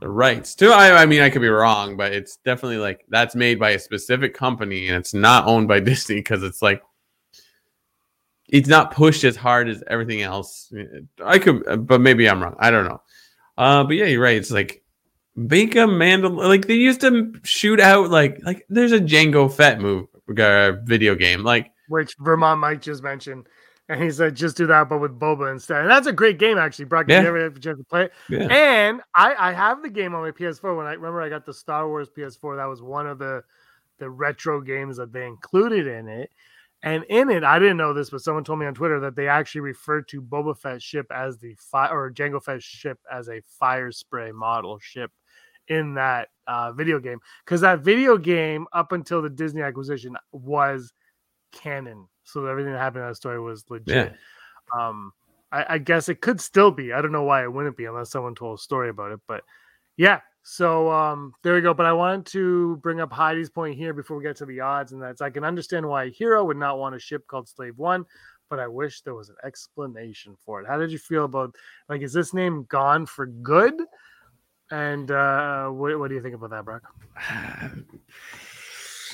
the rights to I, I mean I could be wrong, but it's definitely like that's made by a specific company and it's not owned by Disney because it's like it's not pushed as hard as everything else. I could, but maybe I'm wrong. I don't know. Uh, but yeah, you're right. It's like make a Mandal like they used to shoot out like like there's a Jango Fett move uh, video game like Which Vermont Mike just mentioned, and he said just do that, but with Boba instead. And that's a great game, actually. Brock, Yeah. you ever have a chance to play it? yeah And I I have the game on my PS4. When I remember, I got the Star Wars PS4. That was one of the the retro games that they included in it. And in it, I didn't know this, but someone told me on Twitter that they actually referred to Boba Fett ship as the fire or Jango Fett ship as a Firespray model ship in that uh, video game. Because that video game, up until the Disney acquisition, was canon. So everything that happened in that story was legit. Yeah. Um, I, I guess it could still be. I don't know why it wouldn't be unless someone told a story about it. But yeah, so um, there we go. But I wanted to bring up Heidi's point here before we get to the odds, and that's I can understand why a hero would not want a ship called Slave One, but I wish there was an explanation for it. How did you feel about like is this name gone for good? And uh, what, what do you think about that, Brock?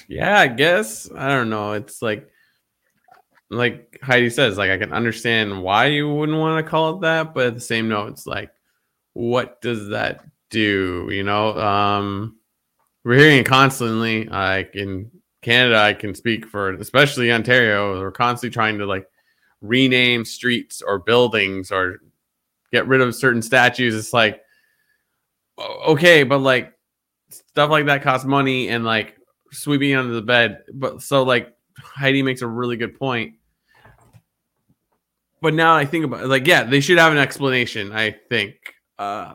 yeah, I guess. I don't know. It's like like Heidi says, like I can understand why you wouldn't want to call it that, but at the same note, it's like, what does that do? You know, um we're hearing it constantly. Like in Canada, I can speak for especially Ontario, we're constantly trying to like rename streets or buildings or get rid of certain statues. It's like okay, but like stuff like that costs money and like sweeping under the bed. But so like Heidi makes a really good point. But now I think about it, like, yeah, they should have an explanation, I think. Uh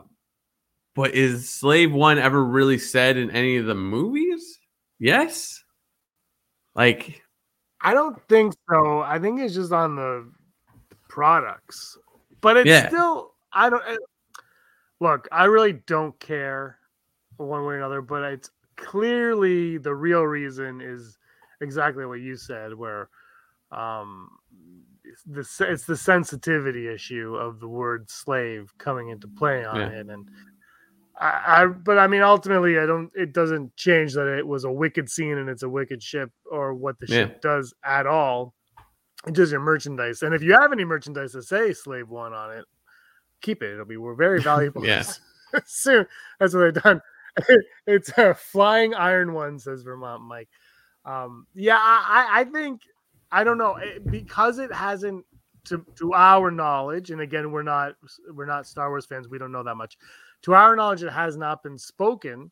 but is Slave One ever really said in any of the movies? Yes. Like, I don't think so. I think it's just on the products, but it's Yeah. still. I don't look. I really don't care one way or another, but it's clearly the real reason is exactly what you said, where um, it's the it's the sensitivity issue of the word slave coming into play on Yeah. it, and I, I but I mean ultimately I don't it doesn't change that it was a wicked scene and it's a wicked ship or what the ship does at all. It's just your merchandise. And if you have any merchandise that say Slave One on it, keep it. It'll be we're very valuable. Yeah. Soon. That's what they've done. it's a flying iron one, says Vermont Mike. Um, yeah, I, I think I don't know it, because it hasn't to to our knowledge, and again, we're not we're not Star Wars fans. We don't know that much. To our knowledge, it has not been spoken.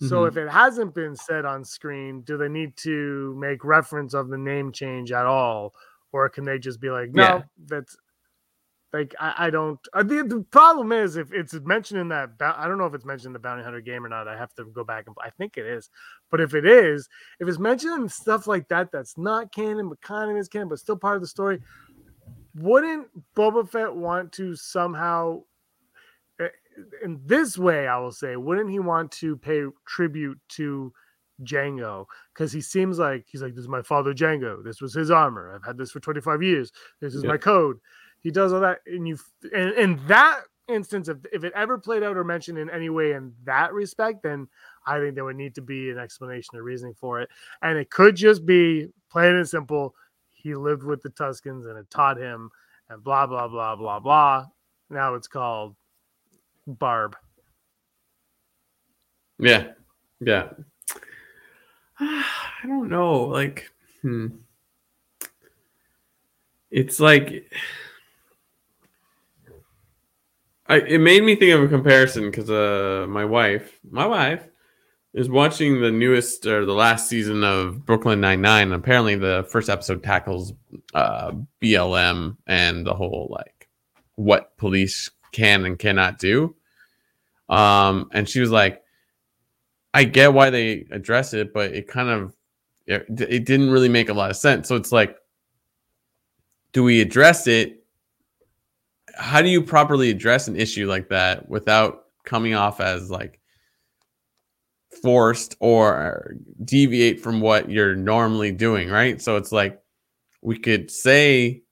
So Mhm. if it hasn't been said on screen, do they need to make reference of the name change at all, or can they just be like, no, Yeah. that's like I, I don't. Uh, the, the problem is if it's mentioned in that, I don't know if it's mentioned in the Bounty Hunter game or not. I have to go back and I think it is. But if it is, if it's mentioned in stuff like that, that's not canon, but kind of is canon, but still part of the story. Wouldn't Boba Fett want to somehow uh, in this way, I will say, wouldn't he want to pay tribute to Jango? Because he seems like he's like, This is my father Jango. This was his armor. I've had this for 25 years. This is Yeah. my code. He does all that. And you and in that instance, if, if it ever played out or mentioned in any way in that respect, then I think there would need to be an explanation or reasoning for it. And it could just be plain and simple. He lived with the Tuskens and it taught him and blah blah blah blah blah. Now it's called Barb. Yeah. Yeah. I don't know. Like, hmm. It's like I it made me think of a comparison because uh my wife, my wife, is watching the newest or the last season of Brooklyn Nine Nine. Apparently, the first episode tackles uh BLM and the whole like what police can and cannot do. Um, and she was like, I get why they address it, but it kind of it, it didn't really make a lot of sense. So it's like, do we address it? How do you properly address an issue like that without coming off as like forced or deviate from what you're normally doing, right? So it's like we could say,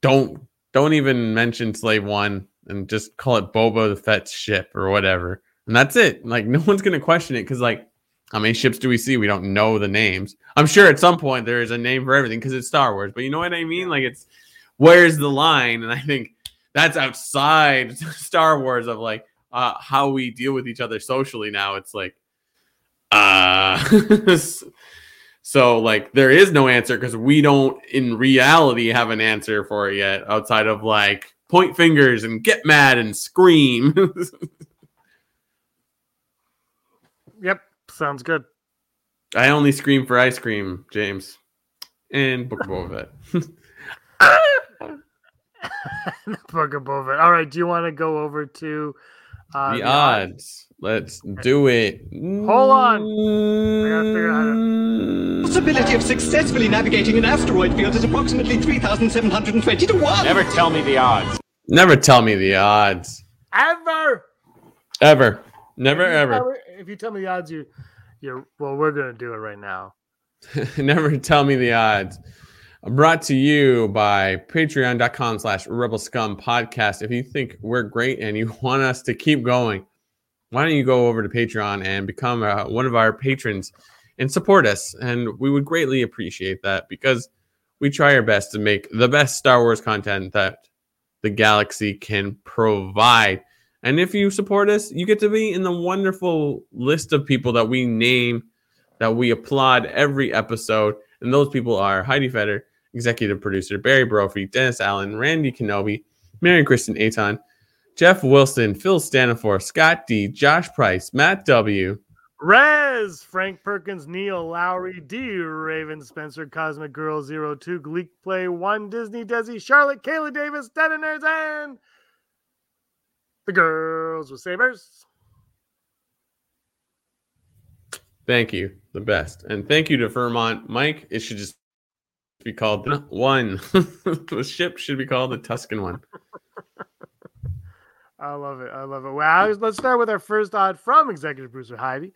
don't don't even mention Slave One and just call it Boba the Fett's ship or whatever. And that's it. Like no one's gonna question it because like how many ships do we see? We don't know the names. I'm sure at some point there is a name for everything because it's Star Wars. But you know what I mean? Like it's where's the line? And I think that's outside Star Wars of like uh, how we deal with each other socially now. It's like uh so like there is no answer because we don't in reality have an answer for it yet outside of like point fingers and get mad and scream. Yep, sounds good. I only scream for ice cream, James. And Book of Boba Fett. Book above it. All right, do you want to go over to uh, the odds. Let's do it. Hold on. gotta figure out how Mm. possibility of successfully navigating an asteroid field is approximately 3,720 to 1. Never tell me the odds. Never tell me the odds. Ever. Ever. Never If you ever. me- If you tell me the odds, you, you're well. We're gonna do it right now. Never tell me the odds. Brought to you by patreon.com slash rebel scum podcast. If you think we're great and you want us to keep going, why don't you go over to Patreon and become uh, one of our patrons and support us? And we would greatly appreciate that because we try our best to make the best Star Wars content that the galaxy can provide. And if you support us, you get to be in the wonderful list of people that we name that we applaud every episode. And those people are Heidi Feder, executive producer, Barry Brophy, Dennis Allen, Randy Kenobi, Mary Kristen Aton, Jeff Wilson, Phil Stanifor, Scott D, Josh Price, Matt W, Rez, Frank Perkins, Neil Lowry, D. Raven Spencer, Cosmic Girl 02, Gleek Play 1, Disney Desi, Charlotte, Kayla Davis, Detoners, and the girls with sabers. Thank you, the best. And thank you to Vermont Mike. It should just be called the one. the ship should be called the Tusken one. I love it. I love it. Well, let's start with our first odd from executive producer Heidi.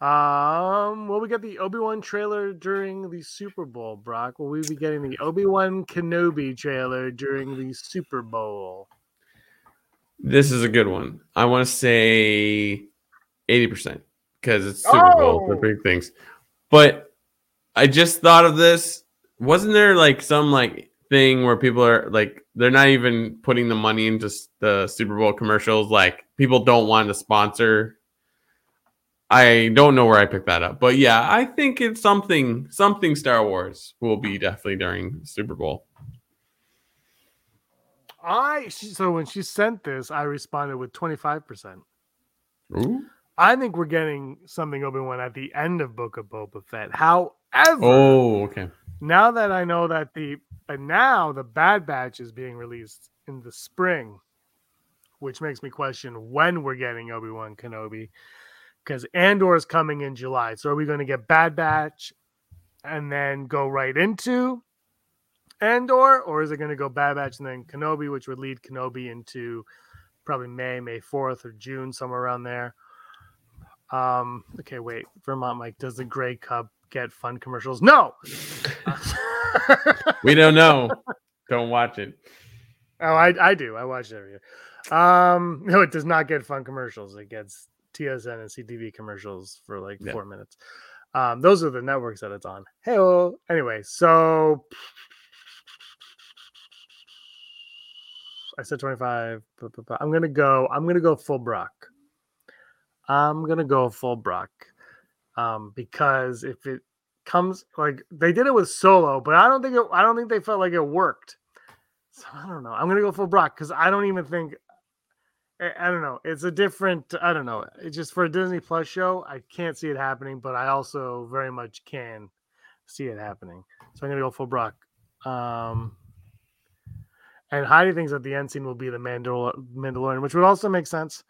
Um, will we get the Obi Wan trailer during the Super Bowl, Brock? Will we be getting the Obi Wan Kenobi trailer during the Super Bowl? This is a good one. I want to say 80% because it's Super Bowl, the Oh! big things. But I just thought of this wasn't there like some like thing where people are like they're not even putting the money into the Super Bowl commercials. Like people don't want to sponsor. I don't know where I picked that up, but yeah, I think it's something something Star Wars will be definitely during Super Bowl. I so when she sent this, I responded with twenty five percent. Ooh. I think we're getting something Obi Wan at the end of Book of Boba Fett. However, Oh, okay. Now that I know that the but now the Bad Batch is being released in the spring, which makes me question when we're getting Obi Wan Kenobi, because Andor is coming in July. So are we going to get Bad Batch and then go right into Andor, or is it going to go Bad Batch and then Kenobi, which would lead Kenobi into probably May, May fourth or June, somewhere around there. Um, okay, wait, Vermont Mike, does the Grey Cup get fun commercials? No. We don't know. don't watch it. Oh, I, I do. I watch it every year. Um, no, it does not get fun commercials. It gets TSN and CTV commercials for like Yeah. four minutes. Um, those are the networks that it's on. Hey, anyway, so I said 25. bu- bu- bu- I'm gonna go. I'm gonna go full Brock. I'm gonna go full Brock. Um, because if it comes like they did it with solo, but I don't think it, I don't think they felt like it worked. So I don't know. I'm gonna go full Brock because I don't even think I, I don't know. It's a different. I don't know. It's just for a Disney Plus show. I can't see it happening, but I also very much can see it happening. So I'm gonna go full Brock. Um, and Heidi thinks that the end scene will be the Mandal- Mandalorian, which would also make sense.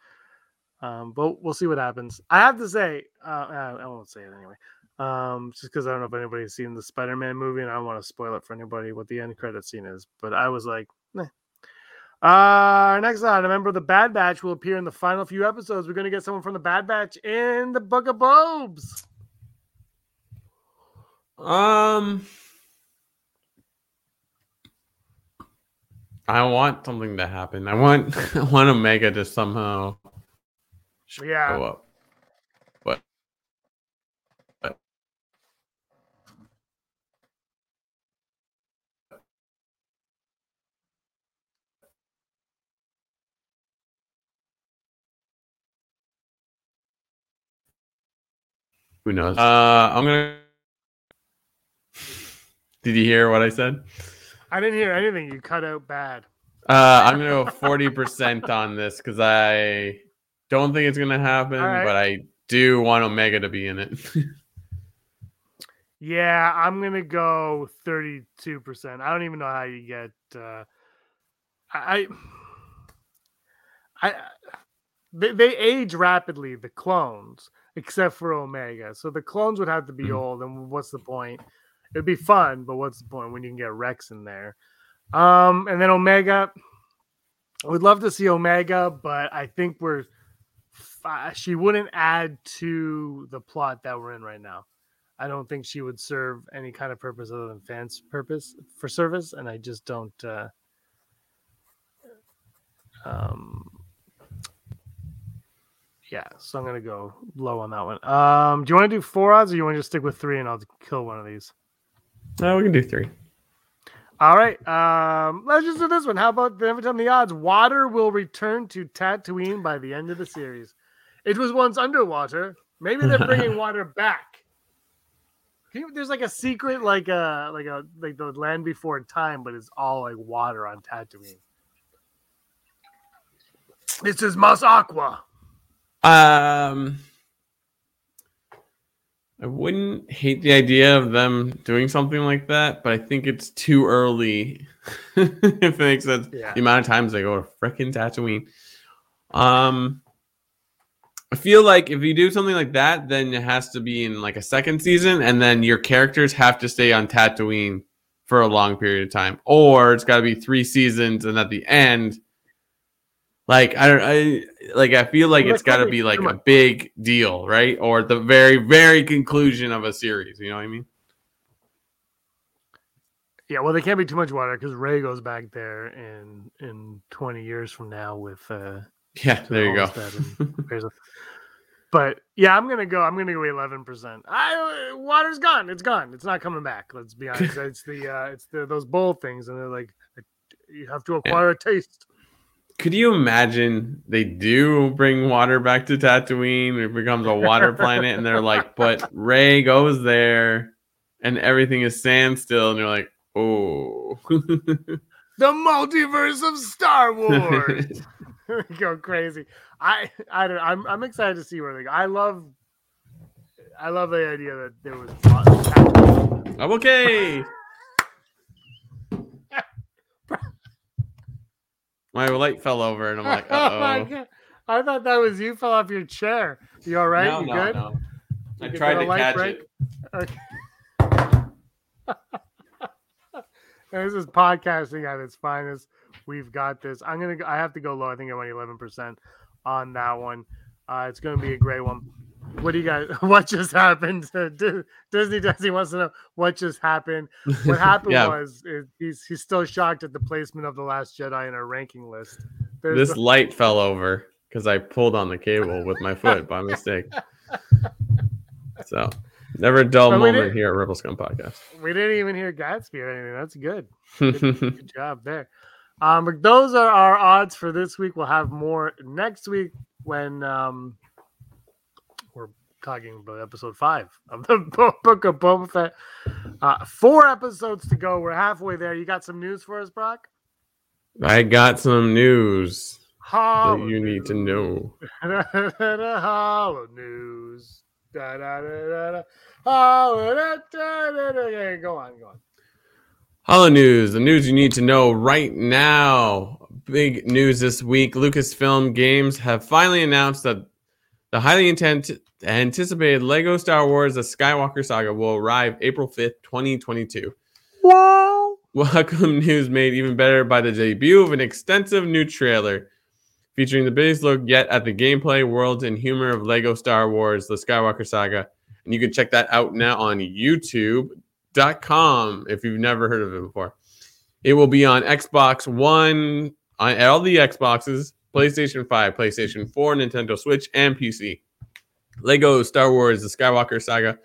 Um, but we'll see what happens. I have to say, uh, I won't say it anyway. Um, just because I don't know if anybody's seen the Spider-Man movie, and I don't want to spoil it for anybody what the end credit scene is. But I was like, Meh. Uh, next on, a member of the Bad Batch will appear in the final few episodes. We're going to get someone from the Bad Batch in the Book of Bobes. Um, I want something to happen. I want I want Omega to somehow Yeah. up. But but who knows? Uh, I'm gonna. Did you hear what I said? I didn't hear anything. You cut out bad. Uh, I'm gonna go forty percent on this because I don't think it's gonna happen, right. but I do want Omega to be in it. Yeah, I'm gonna go 32. percent I don't even know how you get. Uh, I, I, they, they age rapidly. The clones, except for Omega, so the clones would have to be Mhm. old. And what's the point? It'd be fun, but what's the point when you can get Rex in there? Um, and then Omega. I would love to see Omega, but I think we're. She wouldn't add to the plot that we're in right now. I don't think she would serve any kind of purpose other than fans' purpose for service, and I just don't. Uh, um, yeah, so I'm gonna go low on that one. Um, do you want to do four odds, or you want to just stick with three, and I'll kill one of these? no, we can do three. All right, um, let's just do this one. How about every time the odds? Water will return to Tatooine by the end of the series. It was once underwater. Maybe they're bringing water back. You- there's like a secret, like a like a like the land before time, but it's all like water on Tatooine. This is Mas Aqua. Um, I wouldn't hate the idea of them doing something like that, but I think it's too early. if it makes sense, Yeah. the amount of times they go to frickin' Tatooine. Um, I feel like if you do something like that, then it has to be in like a second season, and then your characters have to stay on Tatooine for a long period of time, or it's got to be three seasons, and at the end, like I don't, I like I feel like it's got to be like a big deal, right? Or the very, very conclusion of a series. You know what I mean? Yeah, well, they can't be too much water because Rey goes back there in in 20 years from now with uh Yeah, there you go. Bears of- but yeah, I'm gonna go. I'm gonna go eleven percent. I water's gone. It's gone. It's not coming back. Let's be honest. it's the uh, it's the those bowl things, and they're like, you have to acquire a taste. Could you imagine they do bring water back to Tatooine? It becomes a water planet, and they're like, but Rey goes there, and everything is standstill, and you're like, oh. the multiverse of Star Wars. go crazy. I I don't. I'm I'm excited to see where they go. I love. I love the idea that there was. I'm okay. My light fell over, and I'm like, oh my god! I thought that was you fell off your chair. You all right? No, you no, good? no. I You tried to catch break? it. Okay. this is podcasting at its finest. We've got this. I'm gonna. I have to go low. I think I went 11 percent on that one. Uh, it's gonna be a great one. What do you guys? What just happened? Di- Disney Disney wants to know what just happened. What happened Yeah. was is he's he's still shocked at the placement of the Last Jedi in our ranking list. There's This light fell over because I pulled on the cable with my foot by mistake. So, never a dull But moment here at Rebel Scum Podcast. we didn't even hear Gatsby or anything. That's good. Good job there. Um, but those are our odds for this week. We'll have more next week when um, we're talking about episode five of the Book of Boba Fett. Uh, four episodes to go. We're halfway there. You got some news for us, Brock? I got some news that Hollow you need to know. Hollow news. Da, da, da, da, da. Hollow, da, da, da, da. Yeah, go on, go on. Hollow news, the news you need to know right now. Big news this week. Lucasfilm Games have finally announced that the highly intent, anticipated Lego Star Wars The Skywalker Saga will arrive April 5th, 2022. Wow. Welcome news made even better by the debut of an extensive new trailer featuring the biggest look yet at the gameplay, world, and humor of Lego Star Wars The Skywalker Saga. And you can check that out now on YouTube.com if you've never heard of it before. It will be on Xbox One, on all the Xboxes, PlayStation 5, PlayStation 4, Nintendo Switch, and PC. Lego Star Wars The Skywalker Saga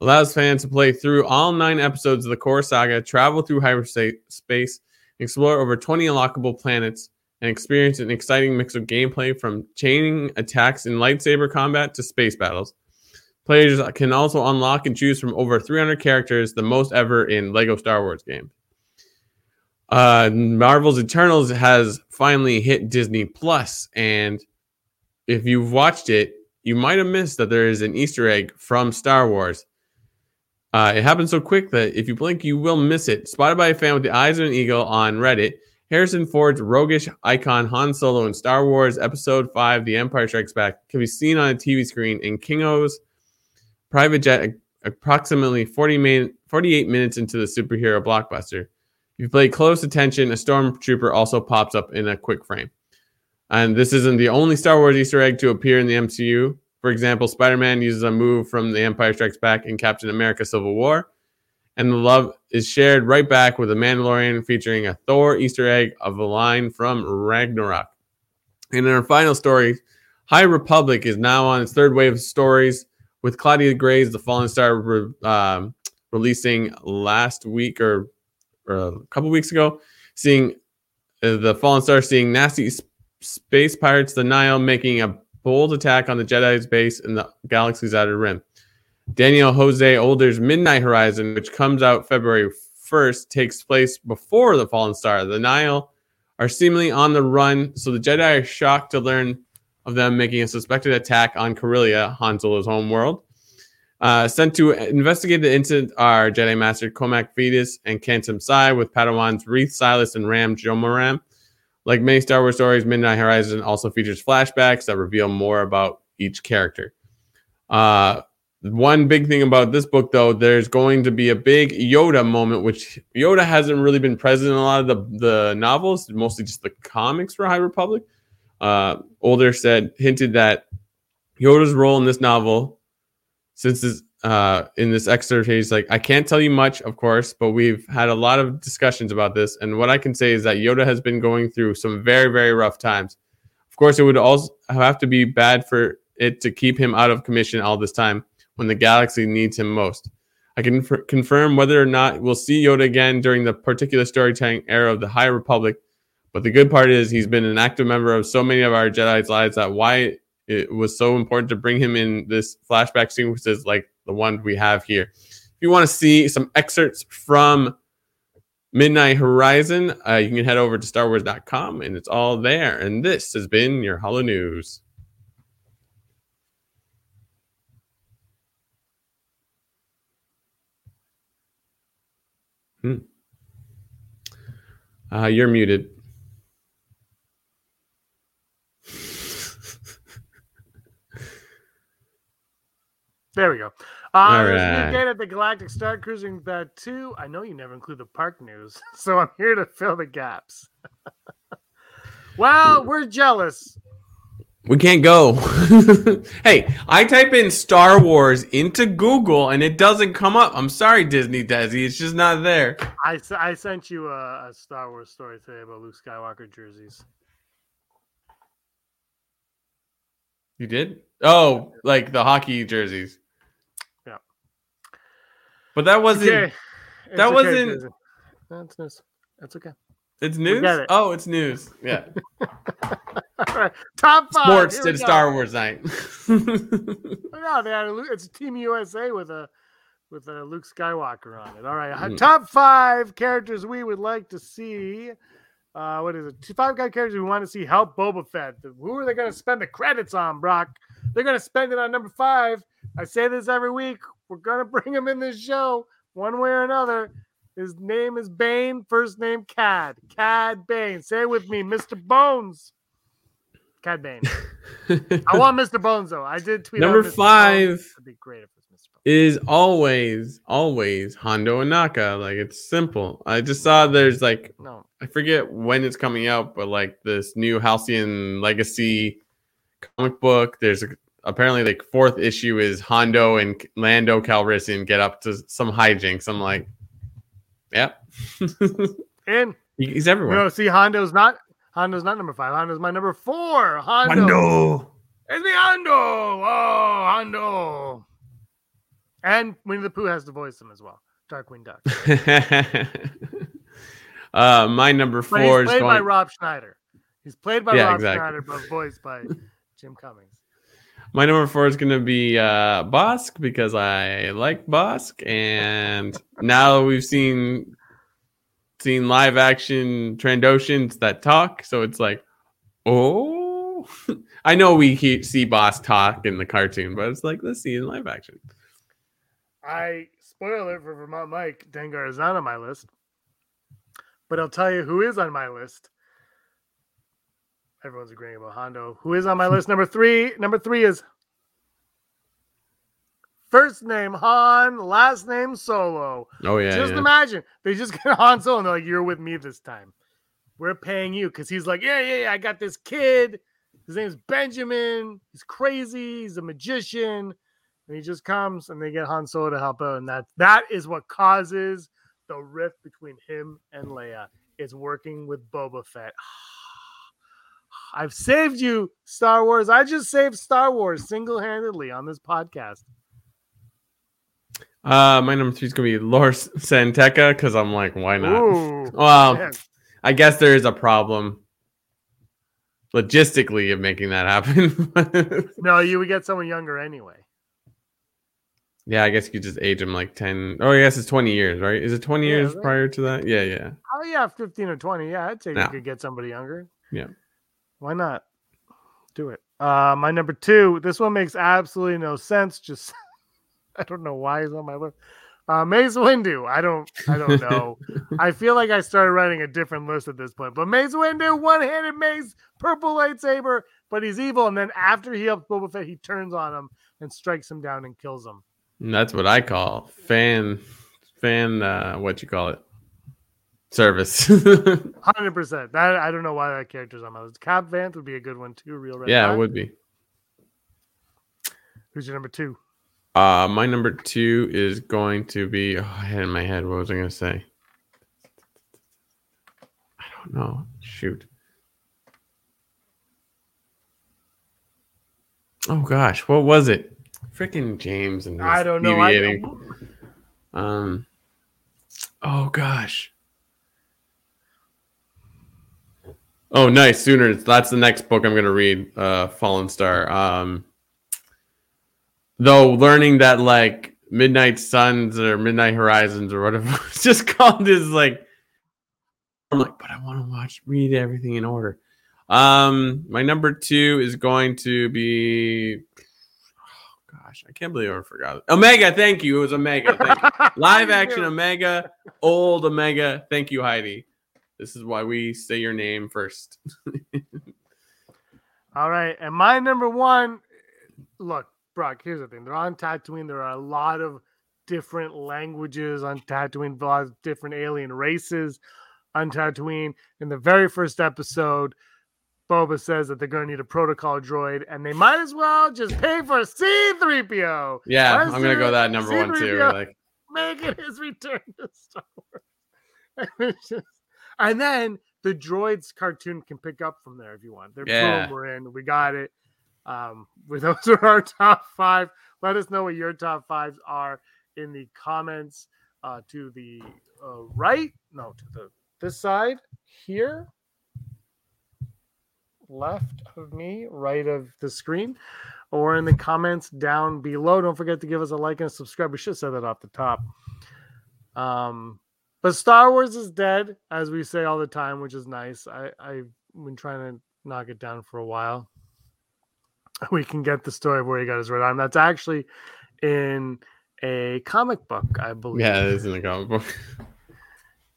allows fans to play through all nine episodes of the core saga, travel through hyperspace, explore over 20 unlockable planets, and experience an exciting mix of gameplay from chaining attacks in lightsaber combat to space battles. Players can also unlock and choose from over 300 characters, the most ever in Lego Star Wars games. Uh, Marvel's Eternals has finally hit Disney Plus, and if you've watched it, you might have missed that there is an Easter egg from Star Wars. Uh, it happened so quick that if you blink, you will miss it. Spotted by a fan with the eyes of an eagle on Reddit, Harrison Ford's roguish icon Han Solo in Star Wars Episode 5 The Empire Strikes Back can be seen on a TV screen in Kingo's private jet approximately 40 min- 48 minutes into the superhero blockbuster. If you pay close attention, a stormtrooper also pops up in a quick frame. And this isn't the only Star Wars Easter egg to appear in the MCU. For example, Spider Man uses a move from The Empire Strikes Back in Captain America Civil War. And the love is shared right back with The Mandalorian featuring a Thor Easter egg of a line from Ragnarok. And in our final story, High Republic is now on its third wave of stories with Claudia Gray's The Fallen Star re- um, releasing last week or, or a couple weeks ago, seeing uh, the Fallen Star seeing nasty s- space pirates, the Nihil, making a bold attack on the Jedi's base in the galaxy's outer rim. Daniel Jose Older's Midnight Horizon, which comes out February 1st, takes place before the Fallen Star. The Nihil are seemingly on the run, so the Jedi are shocked to learn of them making a suspected attack on Corellia, Han Solo's home world. Uh, sent to investigate the incident are Jedi Master Cohmac Vitus and Kantam Sy with Padawans Reath Silas and Ram Jomaram. Like many Star Wars stories, Midnight Horizon also features flashbacks that reveal more about each character. Uh, one big thing about this book, though, there's going to be a big Yoda moment, which Yoda hasn't really been present in a lot of the, the novels, mostly just the comics for High Republic. Uh, Older said, hinted that Yoda's role in this novel, since this, uh, in this excerpt, he's like, I can't tell you much, of course, but we've had a lot of discussions about this. And what I can say is that Yoda has been going through some very, very rough times. Of course, it would also have to be bad for it to keep him out of commission all this time when the galaxy needs him most. I can f- confirm whether or not we'll see Yoda again during the particular storytelling era of the High Republic. But the good part is he's been an active member of so many of our Jedi's lives that why it was so important to bring him in this flashback sequences like the one we have here. If you want to see some excerpts from Midnight Horizon, uh, you can head over to StarWars.com and it's all there. And this has been your Hollow News. Hmm. Uh, you're muted. There we go. Uh, right. gate at the Galactic Star Cruising Bed 2. I know you never include the park news, so I'm here to fill the gaps. well, we're jealous. We can't go. hey, I type in Star Wars into Google and it doesn't come up. I'm sorry, Disney Desi. It's just not there. I, I sent you a, a Star Wars story today about Luke Skywalker jerseys. You did? Oh, like the hockey jerseys. But that wasn't. Okay. That okay, wasn't- That's news. That's okay. It's news? it. Oh, it's news. Yeah. All right. Top five. Sports did go. Star Wars night. No, they had a, it's Team USA with a with a Luke Skywalker on it. All right, Mm. top five characters we would like to see. Uh, what is it? Five guy characters we want to see help Boba Fett. Who are they going to spend the credits on, Brock? They're going to spend it on number five. I say this every week. We're going to bring him in this show one way or another. His name is Bane. First name Cad. Cad Bane. Say it with me, Mr. Bones. Cad Bane. I want Mr. Bones though. I did tweet. out Number. Five. It'd be great if it Mr. Bones. is always, always Hondo Ohnaka. Like it's simple. I just saw there's like No, I forget when it's coming out, but like this new Halcyon Legacy comic book. There's a, apparently like fourth issue is Hondo and Lando Calrissian get up to some hijinks. I'm like, yep, and he's everywhere. no, see, Hondo's not. Hondo's not number five. Hondo's my number four. Hondo. It's me, Hondo. Oh, Hondo. And Winnie the Pooh has to voice him as well. Darkwing Duck. uh, my number But four he's is played by. Rob Schneider. He's played by Yeah, Rob exactly. Schneider, but voiced by Jim Cummings. My number four is going to be uh, Bossk because I like Bossk, and now we've seen seen live action Trandoshans that talk, so it's like, oh, I know we he- see Bossk talk in the cartoon, but it's like let's see in live action. I spoiler for Vermont Mike, Dengar is not on my list. But I'll tell you who is on my list. Everyone's agreeing about Hondo. Who is on my list? Number three. Number three is first name Han, last name Solo. Oh yeah, just yeah. imagine they just get Han Solo and they're like, "You're with me this time. We're paying you." Because he's like, "Yeah, yeah, yeah. I got this kid. His name's Benjamin. He's crazy. He's a magician." And he just comes and they get Han Solo to help out, and that that is what causes the rift between him and Leia. It's working with Boba Fett. I've saved you, Star Wars. I just saved Star Wars single handedly on this podcast. Uh, my number three is gonna be Lors Santeca because I'm like, why not? Ooh, Well, man. I guess there is a problem logistically of making that happen. no, you would get someone younger anyway. yeah, I guess you could just age him like 10. Oh, I guess it's 20 years, right? Is it 20 Yeah, years right. prior to that? Yeah, yeah. Oh yeah, fifteen or twenty. Yeah, I'd say Yeah. you could get somebody younger. Yeah. Why not? Do it. Uh my number two. This one makes absolutely no sense. Just I don't know why he's on my list. Uh Mace Windu. I don't I don't know. I feel like I started writing a different list at this point. But Mace Windu, one-handed mace, purple lightsaber, but he's evil. And then after he helps Boba Fett, he turns on him and strikes him down and kills him. And that's what I call fan, fan, uh, what you call it? Service. Hundred percent. That I don't know why that character's on my list. Cobb Vanth would be a good one too. Real red. yeah, it would be. Who's your number two? Uh, my number two is going to be. Oh, I had in my head. What was I going to say? I don't know. Shoot. Oh gosh, what was it? Freaking James and I don't know. I. Um. Oh gosh. Oh, nice. Sooner. That's the next book I'm gonna read. Uh, Fallen Star. Um. Though learning that like Midnight Suns or Midnight Horizons or whatever it's just called is like, I'm like, but I want to watch, read everything in order. Um, my number two is going to be. Oh gosh, I can't believe I forgot. Omega, thank you. It was Omega. Thank you. Live action Omega, old Omega. Thank you, Heidi. This is why we say your name first. All right, and my number one. Look, Brock. Here's the thing: they're on Tatooine. There are a lot of different languages on Tatooine. A lot of different alien races on Tatooine. In the very first episode, Boba says that they're going to need a protocol droid, and they might as well just pay for C-3PO. Yeah, I'm gonna go that number one too. C-3PO. Like, making his return to Star Wars. Just- and then the droids cartoon can pick up from there if you want. They're Yeah. boom, we're in. We got it. Um, with those are our top five. Let us know what your top fives are in the comments uh, to the uh, right. No, to the this side here, left of me, right of the screen, or in the comments down below. Don't forget to give us a like and a subscribe. We should have said that off the top. Um, but Star Wars is dead, as we say all the time, which is nice. I, I've been trying to knock it down for a while. We can get the story of where he got his red arm. That's actually in a comic book, I believe. yeah, it is in the comic book.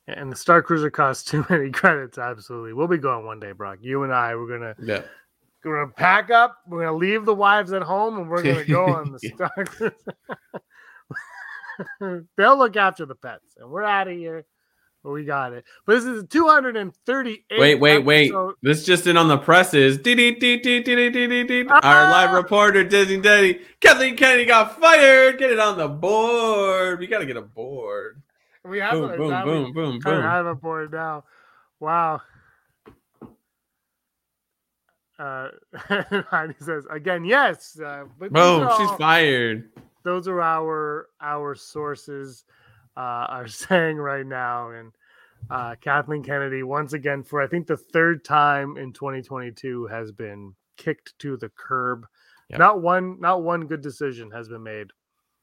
And the Star Cruiser costs too many credits. Absolutely. We'll be going one day, Brock. You and I, we're gonna Yeah. we're gonna pack up. We're gonna leave the wives at home, and we're gonna go on the Star Cruiser. They'll look after the pets, and we're out of here. But We got it. But this is 238. Wait, wait, wait. This just in on the presses. Ah! Our live reporter, Disney Daddy, Kathleen Kennedy got fired. Get it on the board. We got to get a board. We have boom, a, boom, boom, we, boom, boom. Have a board now. Wow. Uh, he says again, yes. Uh, but Boom, she's fired those are our our sources uh, are saying right now and uh, kathleen kennedy once again for i think the third time in 2022 has been kicked to the curb Yep. not one not one good decision has been made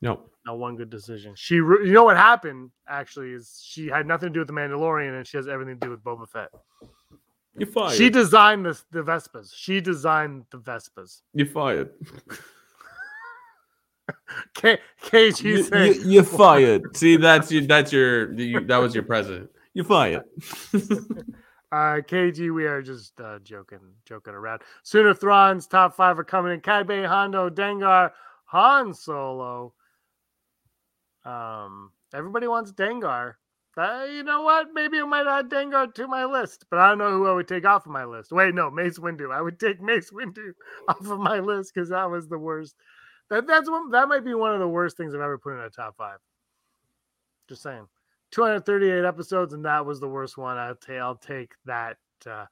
No. not one good decision she re- you know what happened actually is she had nothing to do with the mandalorian and she has everything to do with boba fett You fired. she designed this the vespas she designed the vespas you fired. K- KG You, saying, you, you fired. See, that's your. That's your. You, that was your president. You're fired. Uh, KG, we are just uh, joking, joking around. Sooner Thrawn's top five are coming in. Cad Hondo, Dengar, Han Solo. Um, everybody wants Dengar. Uh, you know what? Maybe I might add Dengar to my list, but I don't know who I would take off of my list. Wait, no, Mace Windu. I would take Mace Windu off of my list because that was the worst. That that's one. That might be one of the worst things I've ever put in a top five. Just saying. 238 episodes, and that was the worst one. I'll, ta- I'll take that uh,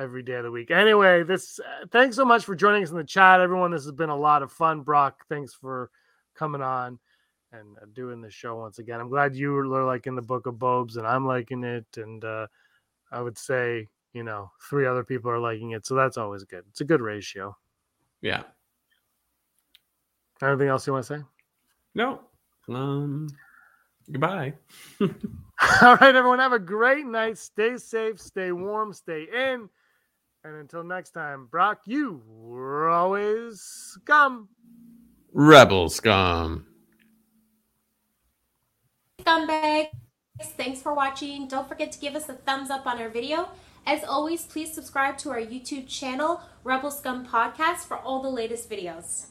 every day of the week. Anyway, this. Uh, thanks so much for joining us in the chat, everyone. This has been a lot of fun. Brock, thanks for coming on and uh, doing the show once again. I'm glad you were liking the Book of Bobes, and I'm liking it, and uh, I would say you know three other people are liking it, so that's always good. It's a good ratio. Yeah. Anything else you want to say? No. Um. Goodbye. All right, everyone, have a great night. Stay safe, stay warm, stay in. And until next time, Brock, you were always scum. Rebel scum. Scumbags. Thanks for watching. Don't forget to give us a thumbs up on our video. As always, please subscribe to our YouTube channel, Rebel Scum Podcast, for all the latest videos.